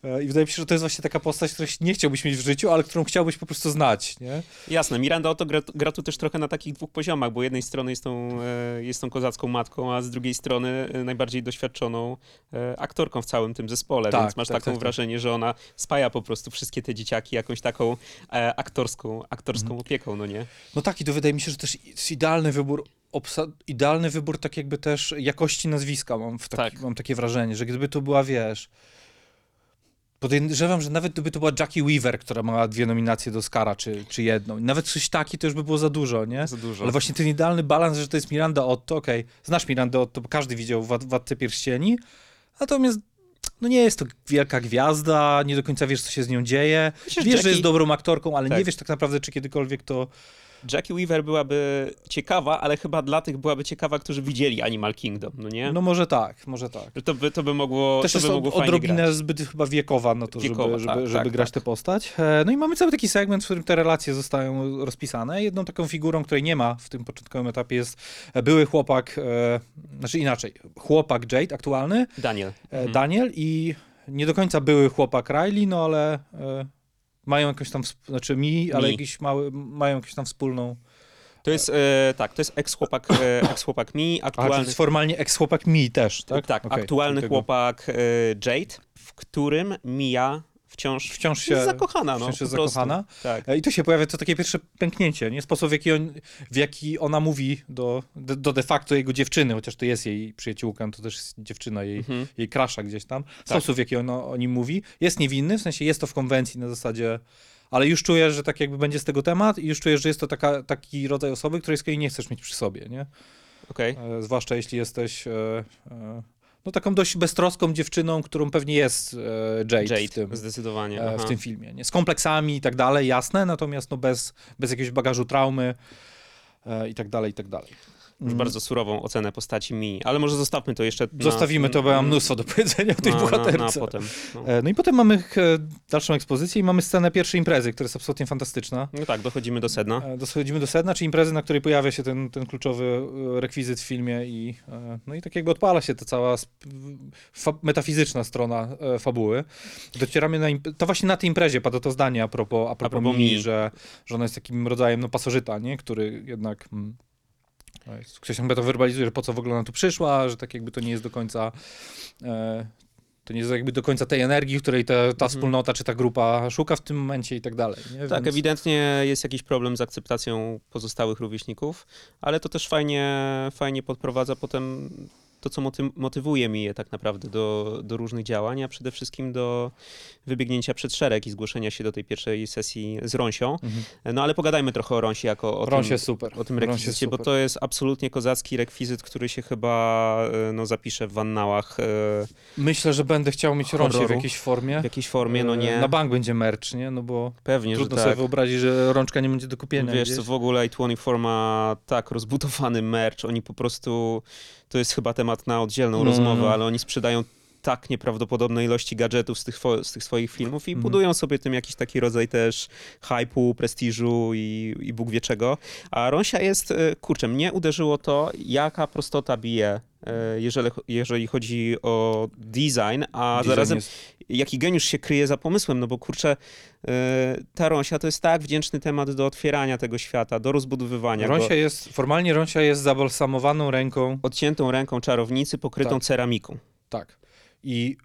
E, I wydaje mi się, że to jest właśnie taka postać, której nie chciałbyś mieć w życiu, ale którą chciałbyś po prostu znać, nie? Jasne, Miranda Otto gra, gra tu też trochę na takich dwóch poziomach, bo jednej strony jest tą, e, jest tą kozacką matką, a z drugiej strony e, najbardziej doświadczoną aktorką w całym tym zespole, Tak, więc masz tak, taką tak, tak. wrażenie, że ona spaja po prostu wszystkie te dzieciaki jakąś taką aktorską, aktorską Mhm. opieką, no nie? No tak, i to wydaje mi się, że też jest idealny wybór, idealny wybór tak jakby też jakości nazwiska, mam, taki, Tak. mam takie wrażenie, że gdyby to była, wiesz... Podejrzewam, że nawet gdyby to była Jackie Weaver, która ma dwie nominacje do Oscara, czy, czy jedną. Nawet coś taki to już by było za dużo, nie? Za dużo. Ale właśnie ten idealny balans, że to jest Miranda Otto, okej, znasz Miranda Otto, bo każdy widział Wad- Władcę Pierścieni, natomiast no nie jest to wielka gwiazda, nie do końca wiesz, co się z nią dzieje. Myślisz, Wiesz, że Jackie- jest dobrą aktorką, ale nie Tak. wiesz tak naprawdę, czy kiedykolwiek to... Jackie Weaver byłaby ciekawa, ale chyba dla tych byłaby ciekawa, którzy widzieli Animal Kingdom, no nie? No może tak, może tak. To by, to by mogło, Też to by mogło odrobinę grać. zbyt chyba wiekowa na to, Wiekowa, żeby, żeby, tak, żeby tak, grać tak. tę postać. E, No i mamy cały taki segment, w którym te relacje zostają rozpisane. Jedną taką figurą, której nie ma w tym początkowym etapie jest były chłopak, e, znaczy inaczej, chłopak Jade aktualny, Daniel. e, Mhm. Daniel i nie do końca były chłopak Riley, no ale e, mają jakąś tam, znaczy mi, ale Mi. jakiś mały, mają jakąś tam wspólną... To jest, e, tak, to jest ex-chłopak, e, ex-chłopak mi, A, czyli aktualny, jest formalnie ex-chłopak mi też, tak? tak, Okej, aktualny chłopak e, Jade, w którym Mia wciąż, Wciąż się... jest zakochana, no, wciąż jest zakochana. Tak. E, I tu się pojawia to takie pierwsze pęknięcie, nie? Sposób, w jaki, on, w jaki ona mówi do, do, de facto jego dziewczyny, chociaż to jest jej przyjaciółka, no to też jest dziewczyna jej, Mhm. jej krasza gdzieś tam. Sposób, w jaki ona o nim mówi, jest niewinny, w sensie jest to w konwencji na zasadzie, ale już czujesz, że tak jakby będzie z tego temat i już czujesz, że jest to taka, taki rodzaj osoby, której z kolei nie chcesz mieć przy sobie, nie? Okej. E, zwłaszcza jeśli jesteś e, e, no taką dość beztroską dziewczyną, którą pewnie jest Jade, Jade, w tym. zdecydowanie. e, w tym filmie. Nie? Z kompleksami i tak dalej, jasne, natomiast no bez, bez jakiegoś bagażu traumy e, i tak dalej, i tak dalej. Już Mm. bardzo surową ocenę postaci mi, ale może zostawmy to jeszcze na... Zostawimy to, bo ja mam mnóstwo do powiedzenia o tej na, na, na bohaterce. potem. No. E, No i potem mamy e, dalszą ekspozycję i mamy scenę pierwszej imprezy, która jest absolutnie fantastyczna. no tak, dochodzimy do sedna. E, Dochodzimy do sedna, czy imprezy, na której pojawia się ten, ten kluczowy rekwizyt w filmie i, no i tak jakby odpala się ta cała metafizyczna strona fabuły. Docieramy na to właśnie na tej imprezie pada to zdanie a propos, a propos, propos mi, Mi. Że, że ona jest takim rodzajem no, pasożyta, nie? który jednak... Mm, no Ktoś chyba to werbalizuje, że po co w ogóle ona tu przyszła, że tak jakby to nie jest do końca e, to nie jest jakby do końca tej energii, której te, ta Mhm. wspólnota czy ta grupa szuka w tym momencie i tak dalej. Nie? Tak, Więc- ewidentnie jest jakiś problem z akceptacją pozostałych rówieśników, ale to też fajnie, fajnie podprowadza potem to, co moty- motywuje mi je tak naprawdę do, do różnych działań, a przede wszystkim do wybiegnięcia przed szereg i zgłoszenia się do tej pierwszej sesji z Rąsią. Mhm. No ale pogadajmy trochę o Rąsi jako o Rąś tym, super. o tym rekwizycie, bo to jest absolutnie kozacki rekwizyt, który się chyba e, no, zapisze w wannałach e, Myślę, że będę chciał mieć rąsie w jakiejś formie. w jakiejś formie, no E, nie, Na bank będzie merch, nie? No bo pewnie, trudno że sobie tak. wyobrazić, że rączka nie będzie do kupienia Wiesz gdzieś. co, w ogóle i24 ma tak rozbudowany merch, oni po prostu, to jest chyba temat na oddzielną No, rozmowę, no. ale oni sprzedają tak nieprawdopodobne ilości gadżetów z tych, z tych swoich filmów i Mhm. budują sobie tym jakiś taki rodzaj też hype'u, prestiżu i, i Bóg wie czego. A Rąsia jest, e, kurczę, mnie uderzyło to, jaka prostota bije, e, jeżeli, jeżeli chodzi o design, a Design zarazem jest- jaki geniusz się kryje za pomysłem, no bo kurczę, e, ta Rąsia to jest tak wdzięczny temat do otwierania tego świata, do rozbudowywania go. Rąsia jest, formalnie Rąsia jest zabalsamowaną ręką, Odciętą ręką czarownicy, pokrytą Tak. ceramiką. tak. I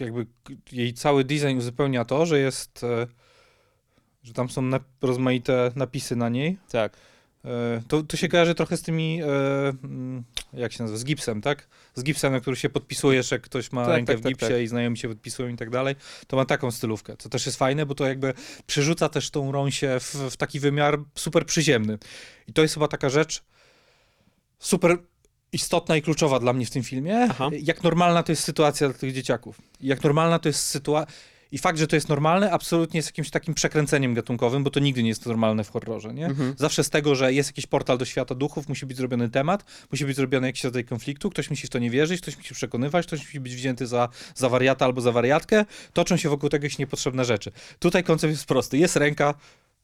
jakby jej cały design uzupełnia to, że jest, e, że tam są nap- rozmaite napisy na niej. Tak. E, To, to się kojarzy trochę z tymi, e, mm, jak się nazywa, z gipsem, tak? Z gipsem, na który się podpisujesz, jak ktoś ma Tak, rękę tak, w tak, gipsie tak. i znajomi się podpisują i tak dalej. To ma taką stylówkę, co też jest fajne, bo to jakby przerzuca też tą rąsię w, w taki wymiar super przyziemny. I to jest chyba taka rzecz super istotna i kluczowa dla mnie w tym filmie. Aha. Jak normalna to jest sytuacja dla tych dzieciaków. Jak normalna to jest sytuacja. I fakt, że to jest normalne, absolutnie jest jakimś takim przekręceniem gatunkowym, bo to nigdy nie jest normalne w horrorze, nie? Mhm. Zawsze z tego, że jest jakiś portal do świata duchów, musi być zrobiony temat, musi być zrobiony jakiś rodzaj konfliktu, ktoś musi w to nie wierzyć, ktoś musi przekonywać, ktoś musi być wzięty za, za wariata albo za wariatkę. Toczą się wokół tego jakieś niepotrzebne rzeczy. Tutaj koncept jest prosty. Jest ręka,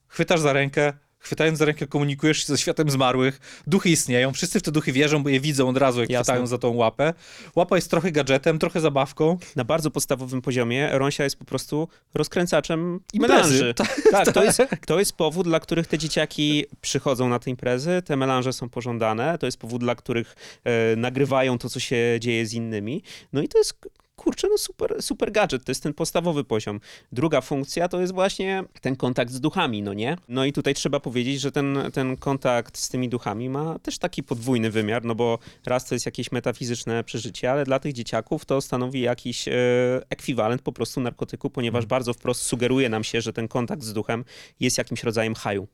chwytasz za rękę, chwytając za rękę komunikujesz się ze światem zmarłych, duchy istnieją, wszyscy w te duchy wierzą, bo je widzą od razu, jak Jasne. chwytają za tą łapę. Łapa jest trochę gadżetem, trochę zabawką. Na bardzo podstawowym poziomie Rąsia jest po prostu rozkręcaczem Imprezy. melanży. Tak, to jest, to jest powód, dla których te dzieciaki przychodzą na te imprezy, te melanże są pożądane, to jest powód, dla których e, nagrywają to, co się dzieje z innymi. No i to jest, kurczę, no super, super gadżet, to jest ten podstawowy poziom. Druga funkcja to jest właśnie ten kontakt z duchami, no nie? No i tutaj trzeba powiedzieć, że ten, ten kontakt z tymi duchami ma też taki podwójny wymiar, no bo raz to jest jakieś metafizyczne przeżycie, ale dla tych dzieciaków to stanowi jakiś e, ekwiwalent po prostu narkotyku, ponieważ bardzo wprost sugeruje nam się, że ten kontakt z duchem jest jakimś rodzajem haju.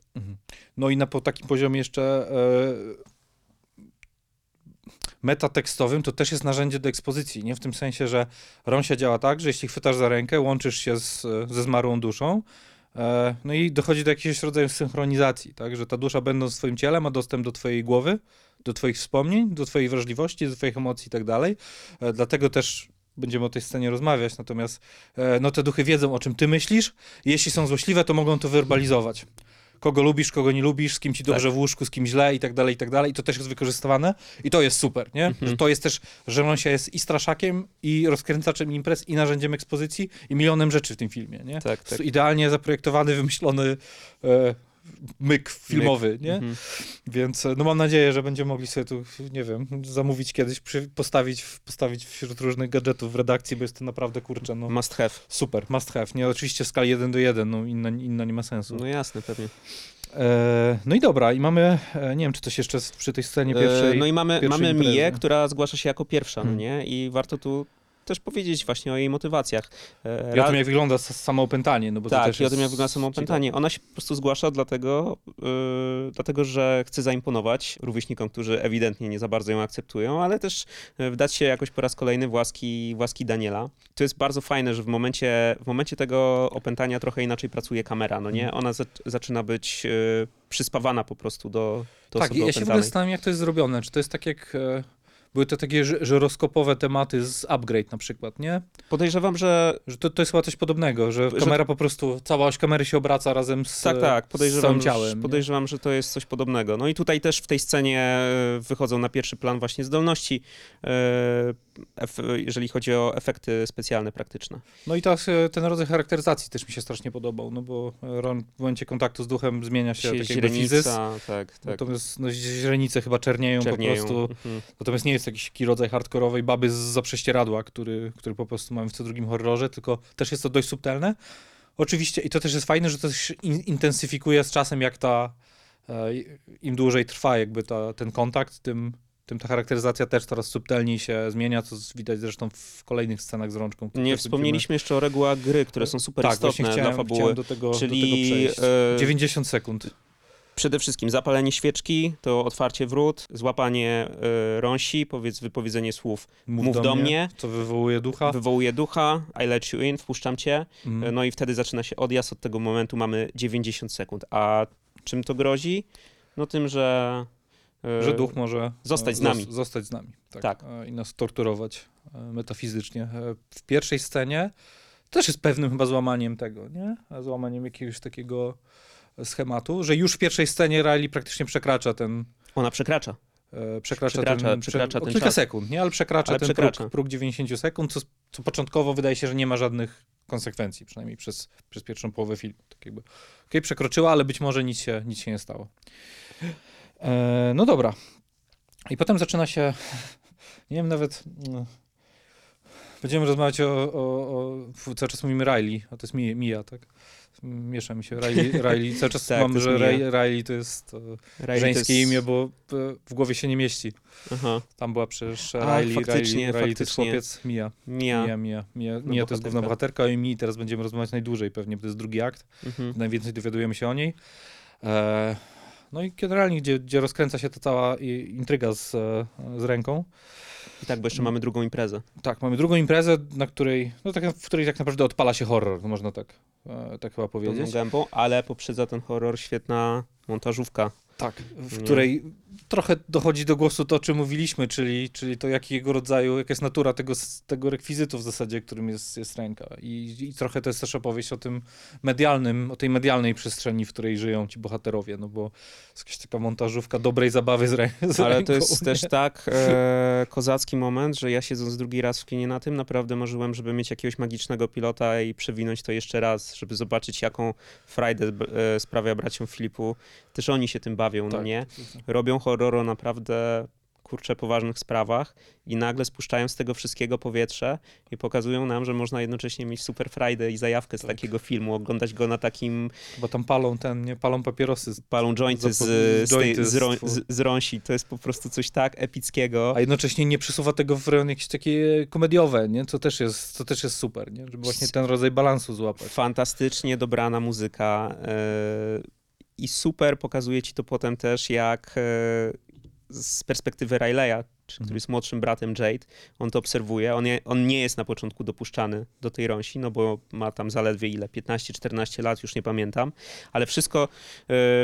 No i na po takim poziomie jeszcze e, metatekstowym to też jest narzędzie do ekspozycji, nie? W tym sensie, że Rąsia działa tak, że jeśli chwytasz za rękę, łączysz się z, ze zmarłą duszą, e, no i dochodzi do jakiegoś rodzaju synchronizacji, tak? Że ta dusza będąc w swoim ciele ma dostęp do twojej głowy, do twoich wspomnień, do twojej wrażliwości, do twoich emocji i tak dalej. E, Dlatego też będziemy o tej scenie rozmawiać, natomiast e, no te duchy wiedzą, o czym ty myślisz jeśli są złośliwe, to mogą to werbalizować. Kogo lubisz, kogo nie lubisz, z kim ci dobrze w łóżku, z kim źle i tak dalej, i tak dalej. I to też jest wykorzystywane i to jest super, nie? Mhm. Że to jest też, że Ronsia jest i straszakiem, i rozkręcaczem imprez, i narzędziem ekspozycji, i milionem rzeczy w tym filmie, nie? Tak, tak. Idealnie zaprojektowany, wymyślony e, myk filmowy, nie? Mhm. Więc e, no mam nadzieję, że będziemy mogli sobie tu, nie wiem, zamówić kiedyś, przy, postawić, postawić wśród różnych gadżetów w redakcji, bo jest to naprawdę, kurczę, no Must have. super, must have. Nie, oczywiście w skali 1 do 1, no inna, inna nie ma sensu. No jasne, pewnie. E, no i dobra, i mamy, e, nie wiem, czy coś jeszcze przy tej scenie pierwszej... E, No i mamy, mamy imprezy. Miję, która zgłasza się jako pierwsza, no Hmm. nie? I warto tu też powiedzieć właśnie o jej motywacjach. E, I o ra- tym, jak wygląda s- samo opętanie, no bo to tak, też i o tym, jak wygląda samo opętanie. Ona się po prostu zgłasza dlatego, yy, dlatego, że chce zaimponować rówieśnikom, którzy ewidentnie nie za bardzo ją akceptują, ale też yy, wdać się jakoś po raz kolejny w łaski, w łaski Daniela. To jest bardzo fajne, że w momencie, w momencie tego opętania trochę inaczej pracuje kamera, no nie? Mhm. Ona zac- zaczyna być yy, przyspawana po prostu do, do Tak, ja się w ogóle zastanawiam, jak to jest zrobione. Czy to jest tak jak... E, były to takie ży- żyroskopowe tematy z Upgrade na przykład, nie? Podejrzewam, że Że to, to jest chyba coś podobnego, że Że- kamera po prostu, cała oś kamery się obraca razem z, Tak, tak, podejrzewam, że- ciałem. nie? podejrzewam, że to jest coś podobnego. No i tutaj też w tej scenie e, wychodzą na pierwszy plan właśnie zdolności, e, jeżeli chodzi o efekty specjalne, praktyczne. No i tak, e, ten rodzaj charakteryzacji też mi się strasznie podobał, no bo Ron w momencie kontaktu z duchem zmienia się Sie- tak jakby fizys. tak, tak. Natomiast no, źrenice chyba czernieją, Czernieją. po prostu. Mhm. Natomiast nie jest jakiś taki rodzaj hardkorowej baby z za prześcieradła, który, który po prostu mamy w co drugim horrorze, tylko też jest to dość subtelne. Oczywiście, i to też jest fajne, że to się in, intensyfikuje z czasem, jak ta, e, im dłużej trwa jakby ta, ten kontakt, tym, tym ta charakteryzacja też coraz subtelniej się zmienia, co widać zresztą w kolejnych scenach z rączką. Nie wspomnieliśmy jeszcze o regułach gry, które są super tak, właśnie istotne chciałem, dla fabuły. chciałem do tego, Czyli do tego przejść. e, 90 sekund. Przede wszystkim zapalenie świeczki, to otwarcie wrót, złapanie e, rąsi, powiedz wypowiedzenie słów Mów do mnie. Co wywołuje ducha. wywołuje ducha, I let you in, wpuszczam cię, Mhm. No i wtedy zaczyna się odjazd. Od tego momentu mamy 90 sekund. A czym to grozi? No tym, że. e, Że duch może zostać z nami. zos- Zostać z nami. Tak. Tak. I nas torturować metafizycznie. W pierwszej scenie też jest pewnym chyba złamaniem tego, nie? Złamaniem jakiegoś takiego schematu, że już w pierwszej scenie Riley praktycznie przekracza ten. Ona przekracza. e, Przekracza, Przekracza- ten, przekracza o ten kilka czas. sekund, nie? Ale przekracza Ale ten przekracza. Próg, próg 90 sekund, co, co początkowo wydaje się, że nie ma żadnych konsekwencji, przynajmniej przez, przez pierwszą połowę filmu. Tak jakby. Okej, przekroczyła, ale być może nic się, nic się nie stało. E, no dobra. I potem zaczyna się, nie wiem nawet, no, będziemy rozmawiać o, o, o cały czas mówimy Riley, a to jest Mi- Mia, tak? Miesza mi się Riley, Riley. cały czas Tak, mam, że. Riley, Riley to jest e, Riley żeńskie to jest... imię, bo e, w głowie się nie mieści. Aha. Tam była przecież A, Riley, faktycznie, Riley, Riley to jest chłopiec, Mia. Mia. Mia, Mia, Mia, Mia to jest główna bohaterka. i Mi teraz będziemy rozmawiać najdłużej pewnie, bo to jest drugi akt. Mhm. Najwięcej dowiadujemy się o niej. E, no i generalnie, gdzie, gdzie rozkręca się ta cała intryga z, e, z ręką. I tak, bo jeszcze mamy drugą imprezę. Tak, mamy drugą imprezę, na której, no tak, w której tak naprawdę odpala się horror, można tak, e, tak chyba powiedzieć. gębą, ale poprzedza ten horror świetna montażówka. Tak, w Nie. której trochę dochodzi do głosu to, o czym mówiliśmy, czyli, czyli to jakiego rodzaju, jaka jest natura tego, tego rekwizytu w zasadzie, którym jest, jest ręka. I, I trochę to jest też opowieść o tym medialnym, o tej medialnej przestrzeni, w której żyją ci bohaterowie, no bo jest jakaś taka montażówka dobrej zabawy z, rę z Ale ręką. to jest nie? też tak e, kozacki moment, że ja siedząc drugi raz w kinie na tym, naprawdę marzyłem, żeby mieć jakiegoś magicznego pilota i przewinąć to jeszcze raz, żeby zobaczyć, jaką frajdę e, sprawia braciom Filipu. Też oni się tym bawią, no Tak. nie? Robią horror o naprawdę kurczę poważnych sprawach i nagle spuszczają z tego wszystkiego powietrze i pokazują nam, że można jednocześnie mieć super frajdę i zajawkę z Tak. takiego filmu, oglądać go na takim Bo tam palą ten, nie, palą papierosy. palą jointy z, z, jointy z, rą, z, z rąsi. To jest po prostu coś tak epickiego. A jednocześnie nie przesuwa tego w rejon jakieś takie komediowe, nie? Co też jest, co też jest super, nie? Żeby właśnie ten rodzaj balansu złapać. fantastycznie dobrana muzyka e, i super pokazuje ci to potem też, jak e, z perspektywy Rileya, który Mhm. jest młodszym bratem Jade, on to obserwuje. On, je, on nie jest na początku dopuszczany do tej rąsi, no bo ma tam zaledwie ile, 15-14 lat, już nie pamiętam, ale wszystko e,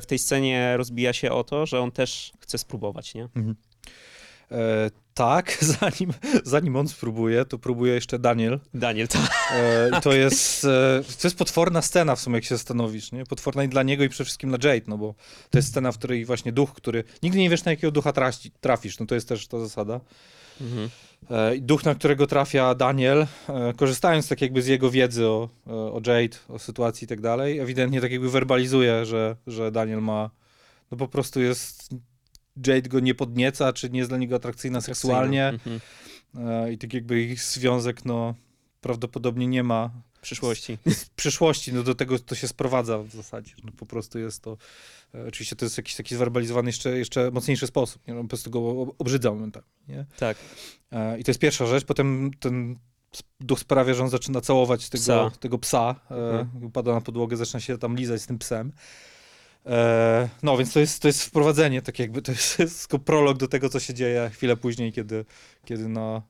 w tej scenie rozbija się o to, że on też chce spróbować, nie? E, Tak, zanim, zanim on spróbuje, to próbuje jeszcze Daniel. Daniel, to E, to jest, e, to jest potworna scena w sumie, jak się zastanowisz, nie? Potworna i dla niego i przede wszystkim dla Jade, no bo to jest scena, w której właśnie duch, który... Nigdy nie wiesz, na jakiego ducha traci, trafisz, no to jest też ta zasada. mhm. E, duch, na którego trafia Daniel, e, korzystając tak jakby z jego wiedzy o, e, o Jade, o sytuacji i tak dalej, ewidentnie tak jakby werbalizuje, że, że Daniel ma, no po prostu jest, Jade go nie podnieca, czy nie jest dla niego atrakcyjna seksualnie Mhm. e, i tak jakby ich związek, no prawdopodobnie nie ma przyszłości. przyszłości, no do tego to się sprowadza w zasadzie, no po prostu jest to, e, oczywiście to jest jakiś taki zwerbalizowany jeszcze, jeszcze mocniejszy sposób, nie? No, po prostu go ob- obrzydza momentami, nie? Tak. E, I to jest pierwsza rzecz. Potem ten duch sprawia, że on zaczyna całować tego Psa. tego psa Mhm. upada na podłogę, zaczyna się tam lizać z tym psem. E, no, więc to jest, to jest wprowadzenie, tak jakby, to jest, jest prolog do tego, co się dzieje chwilę później, kiedy, kiedy no,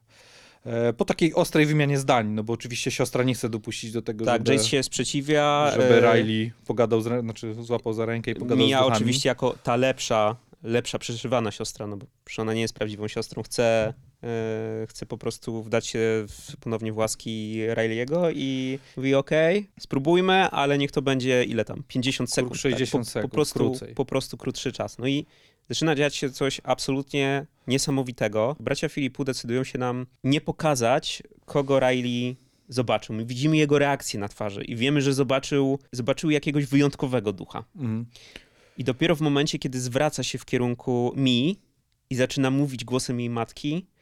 po takiej ostrej wymianie zdań, no bo oczywiście siostra nie chce dopuścić do tego, Tak, żeby, Jade się sprzeciwia. żeby e, Riley pogadał, z, znaczy złapał za rękę i pogadał Mija z duchami. oczywiście jako ta lepsza, lepsza przeżywana siostra, no bo przecież ona nie jest prawdziwą siostrą, chce, chce po prostu wdać się w, ponownie w łaski Riley'ego i mówi okej, spróbujmy, ale niech to będzie ile tam, 50 sekund. tak? 60 po, sekund, po, prostu, krócej. po prostu krótszy czas. No i zaczyna dziać się coś absolutnie niesamowitego. Bracia Filipu decydują się nam nie pokazać, kogo Riley zobaczył. My widzimy jego reakcję na twarzy i wiemy, że zobaczył, zobaczył jakiegoś wyjątkowego ducha. Mhm. I dopiero w momencie, kiedy zwraca się w kierunku mi i zaczyna mówić głosem jej matki, e,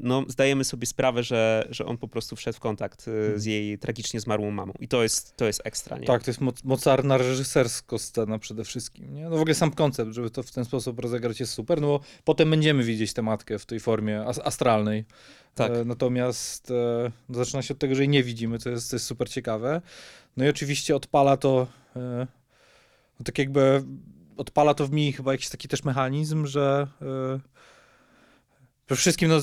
no, zdajemy sobie sprawę, że, że on po prostu wszedł w kontakt e, z jej tragicznie zmarłą mamą. I to jest, to jest ekstra, nie? Tak, to jest moc, mocarna reżysersko scena przede wszystkim. Nie? No w ogóle sam koncept, żeby to w ten sposób rozegrać jest super, no bo potem będziemy widzieć tę matkę w tej formie as- astralnej. Tak. E, natomiast e, no zaczyna się od tego, że jej nie widzimy, co jest, co jest super ciekawe. No i oczywiście odpala to, e, no tak jakby odpala to w mi chyba jakiś taki też mechanizm, że e, przede wszystkim no,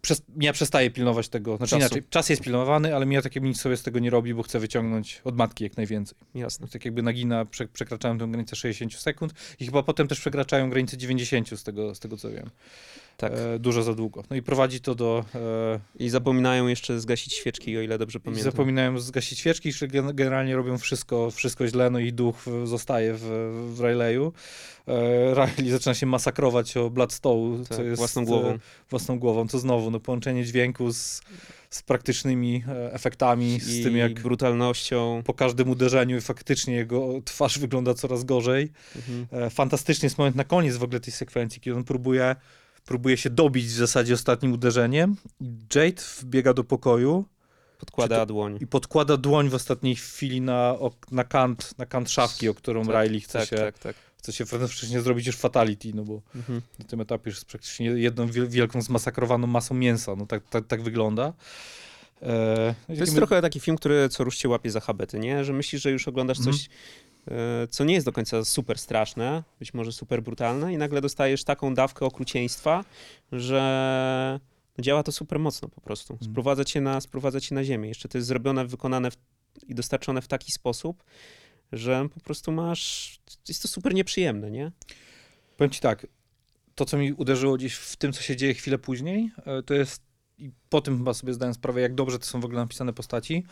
przez, ja przestaję pilnować tego. Znaczy Czasu. inaczej, czas jest pilnowany, ale ja tak jakby nic sobie z tego nie robi, bo chcę wyciągnąć od matki jak najwięcej. Jasne. Tak jakby nagina, prze, przekraczałem tę granicę 60 sekund i chyba potem też przekraczają granicę 90 z tego, z tego co wiem. Tak. E, dużo za długo. No i prowadzi to do... E, I zapominają jeszcze zgasić świeczki, o ile dobrze i pamiętam. zapominają zgasić świeczki, że gen- generalnie robią wszystko, wszystko źle, no i duch zostaje w, w Rileyu. E, Riley zaczyna się masakrować o Bloodstone, Tak, co jest... własną głową. własną głową, to znowu no, połączenie dźwięku z, z praktycznymi efektami, z I tym jak brutalnością. po każdym uderzeniu faktycznie jego twarz wygląda coraz gorzej. Mhm. Fantastyczny jest moment na koniec w ogóle tej sekwencji, kiedy on próbuje, próbuje się dobić w zasadzie ostatnim uderzeniem. Jade wbiega do pokoju Podkłada Czy dłoń. i podkłada dłoń w ostatniej chwili na, na, kant, na kant szafki, o którą Tak, Riley chce, Tak, się, tak, tak. chce się wcześniej zrobić już fatality, no bo Mhm. na tym etapie już jest praktycznie jedną wiel- wielką zmasakrowaną masą mięsa. No tak, tak, tak wygląda. E, To jest trochę taki film, który co rusz cię łapie za habety, nie? Że myślisz, że już oglądasz Mhm. coś, co nie jest do końca super straszne, być może super brutalne i nagle dostajesz taką dawkę okrucieństwa, że działa to super mocno po prostu. Mhm. Sprowadza cię na, sprowadza cię na ziemię. Jeszcze to jest zrobione, wykonane w, i dostarczone w taki sposób, że po prostu masz... Jest to super nieprzyjemne, nie? Powiem ci tak, to co mi uderzyło gdzieś w tym, co się dzieje chwilę później, e, to jest, i po tym chyba sobie zdałem sprawę, jak dobrze to są w ogóle napisane postaci,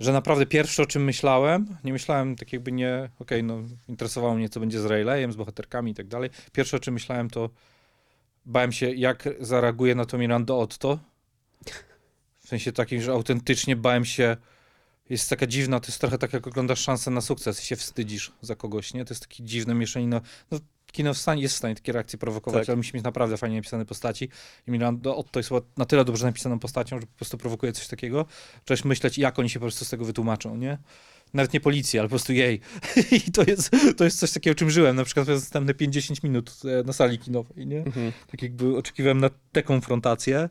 że naprawdę pierwsze, o czym myślałem, nie myślałem tak jakby nie, okej, no interesowało mnie, co będzie z Rayleighem, z bohaterkami i tak dalej. Pierwsze, o czym myślałem, to bałem się, jak zareaguje na to Miranda Otto. W sensie takim, że autentycznie bałem się, jest taka dziwna, to jest trochę tak, jak oglądasz szansę na sukces i się wstydzisz za kogoś, nie? To jest takie dziwne mieszanina. No, kino w stanie, jest w stanie takie reakcje prowokować, Tak. ale musi mieć naprawdę fajnie napisane postaci. I Miranda Otto jest na tyle dobrze napisaną postacią, że po prostu prowokuje coś takiego. Trzeba myśleć, jak oni się po prostu z tego wytłumaczą, nie? Nawet nie policja, ale po prostu jej. I to jest, to jest coś takiego, czym żyłem, na przykład przez następne 5-10 minut e, na sali kinowej, nie? Mhm. Tak jakby oczekiwałem na tę konfrontację.